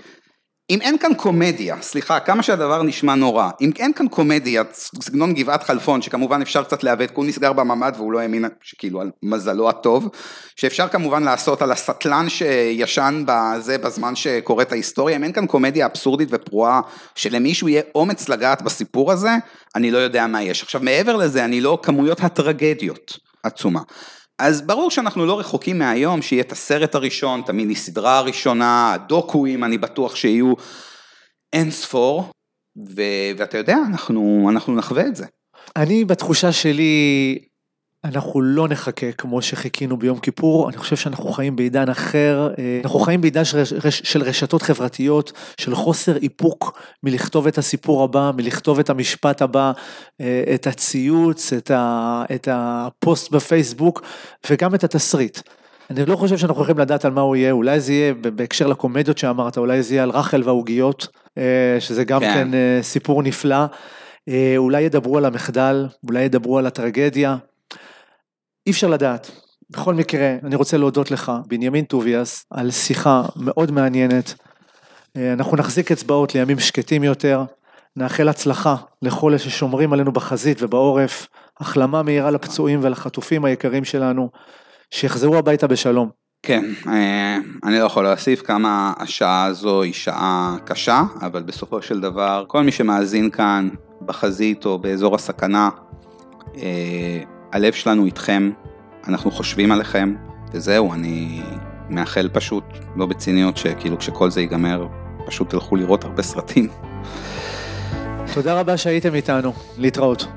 אם אין כאן קומדיה, סליחה, כמה שהדבר נשמע נורא, אם אין כאן קומדיה, סגנון גבעת חלפון, שכמובן אפשר קצת לעוות, כי הוא נסגר בממ"ד והוא לא האמין, שכאילו על מזלו הטוב, שאפשר כמובן לעשות על הסטלן שישן בזה בזמן שקורה את ההיסטוריה, אם אין כאן קומדיה אבסורדית ופרועה, שלמישהו יהיה אומץ לגעת בסיפור הזה, אני לא יודע מה יש. עכשיו מעבר לזה, אני לא, כמויות הטרגדיות עצומה. אז ברור שאנחנו לא רחוקים מהיום שיהיה את הסרט הראשון, את המיני סדרה הראשונה, הדוקואים, אני בטוח שיהיו אין ספור, ו- ואתה יודע, אנחנו, אנחנו נחווה את זה. אני בתחושה שלי, אנחנו לא נחכה כמו שחיכינו ביום כיפור, אני חושב שאנחנו חיים בעידן אחר, אה, אנחנו חיים בעידן של, רש, של רשתות חברתיות, של חוסר איפוק מלכתוב את הסיפור הבא, מלכתוב את המשפט הבא, אה, את הציוץ, את, ה, את הפוסט בפייסבוק וגם את התסריט. אני לא חושב שאנחנו יכולים לדעת על מה הוא יהיה, אולי זה יהיה בהקשר לקומדיות שאמרת, אולי זה יהיה על רחל והעוגיות, אה, שזה גם כן, כן סיפור נפלא. אולי ידברו על המחדל, אולי ידברו על הטרגדיה. אי אפשר לדעת. בכל מקרה, אני רוצה להודות לך, בנימין טוביאס, על שיחה מאוד מעניינת. אה, אנחנו נחזיק אצבעות לימים שקטים יותר, נאחל הצלחה לכל אלה ששומרים עלינו בחזית ובעורף, החלמה מהירה לפצועים ולחטופים היקרים שלנו, שיחזרו הביתה בשלום. כן, אה, אני לא יכול להוסיף כמה השעה הזו היא שעה קשה, אבל בסופו של דבר, כל מי שמאזין כאן בחזית או באזור הסכנה, אה, הלב שלנו איתכם, אנחנו חושבים עליכם, וזהו, אני מאחל פשוט, לא בציניות, שכאילו כשכל זה ייגמר, פשוט תלכו לראות הרבה סרטים. תודה רבה שהייתם איתנו, להתראות.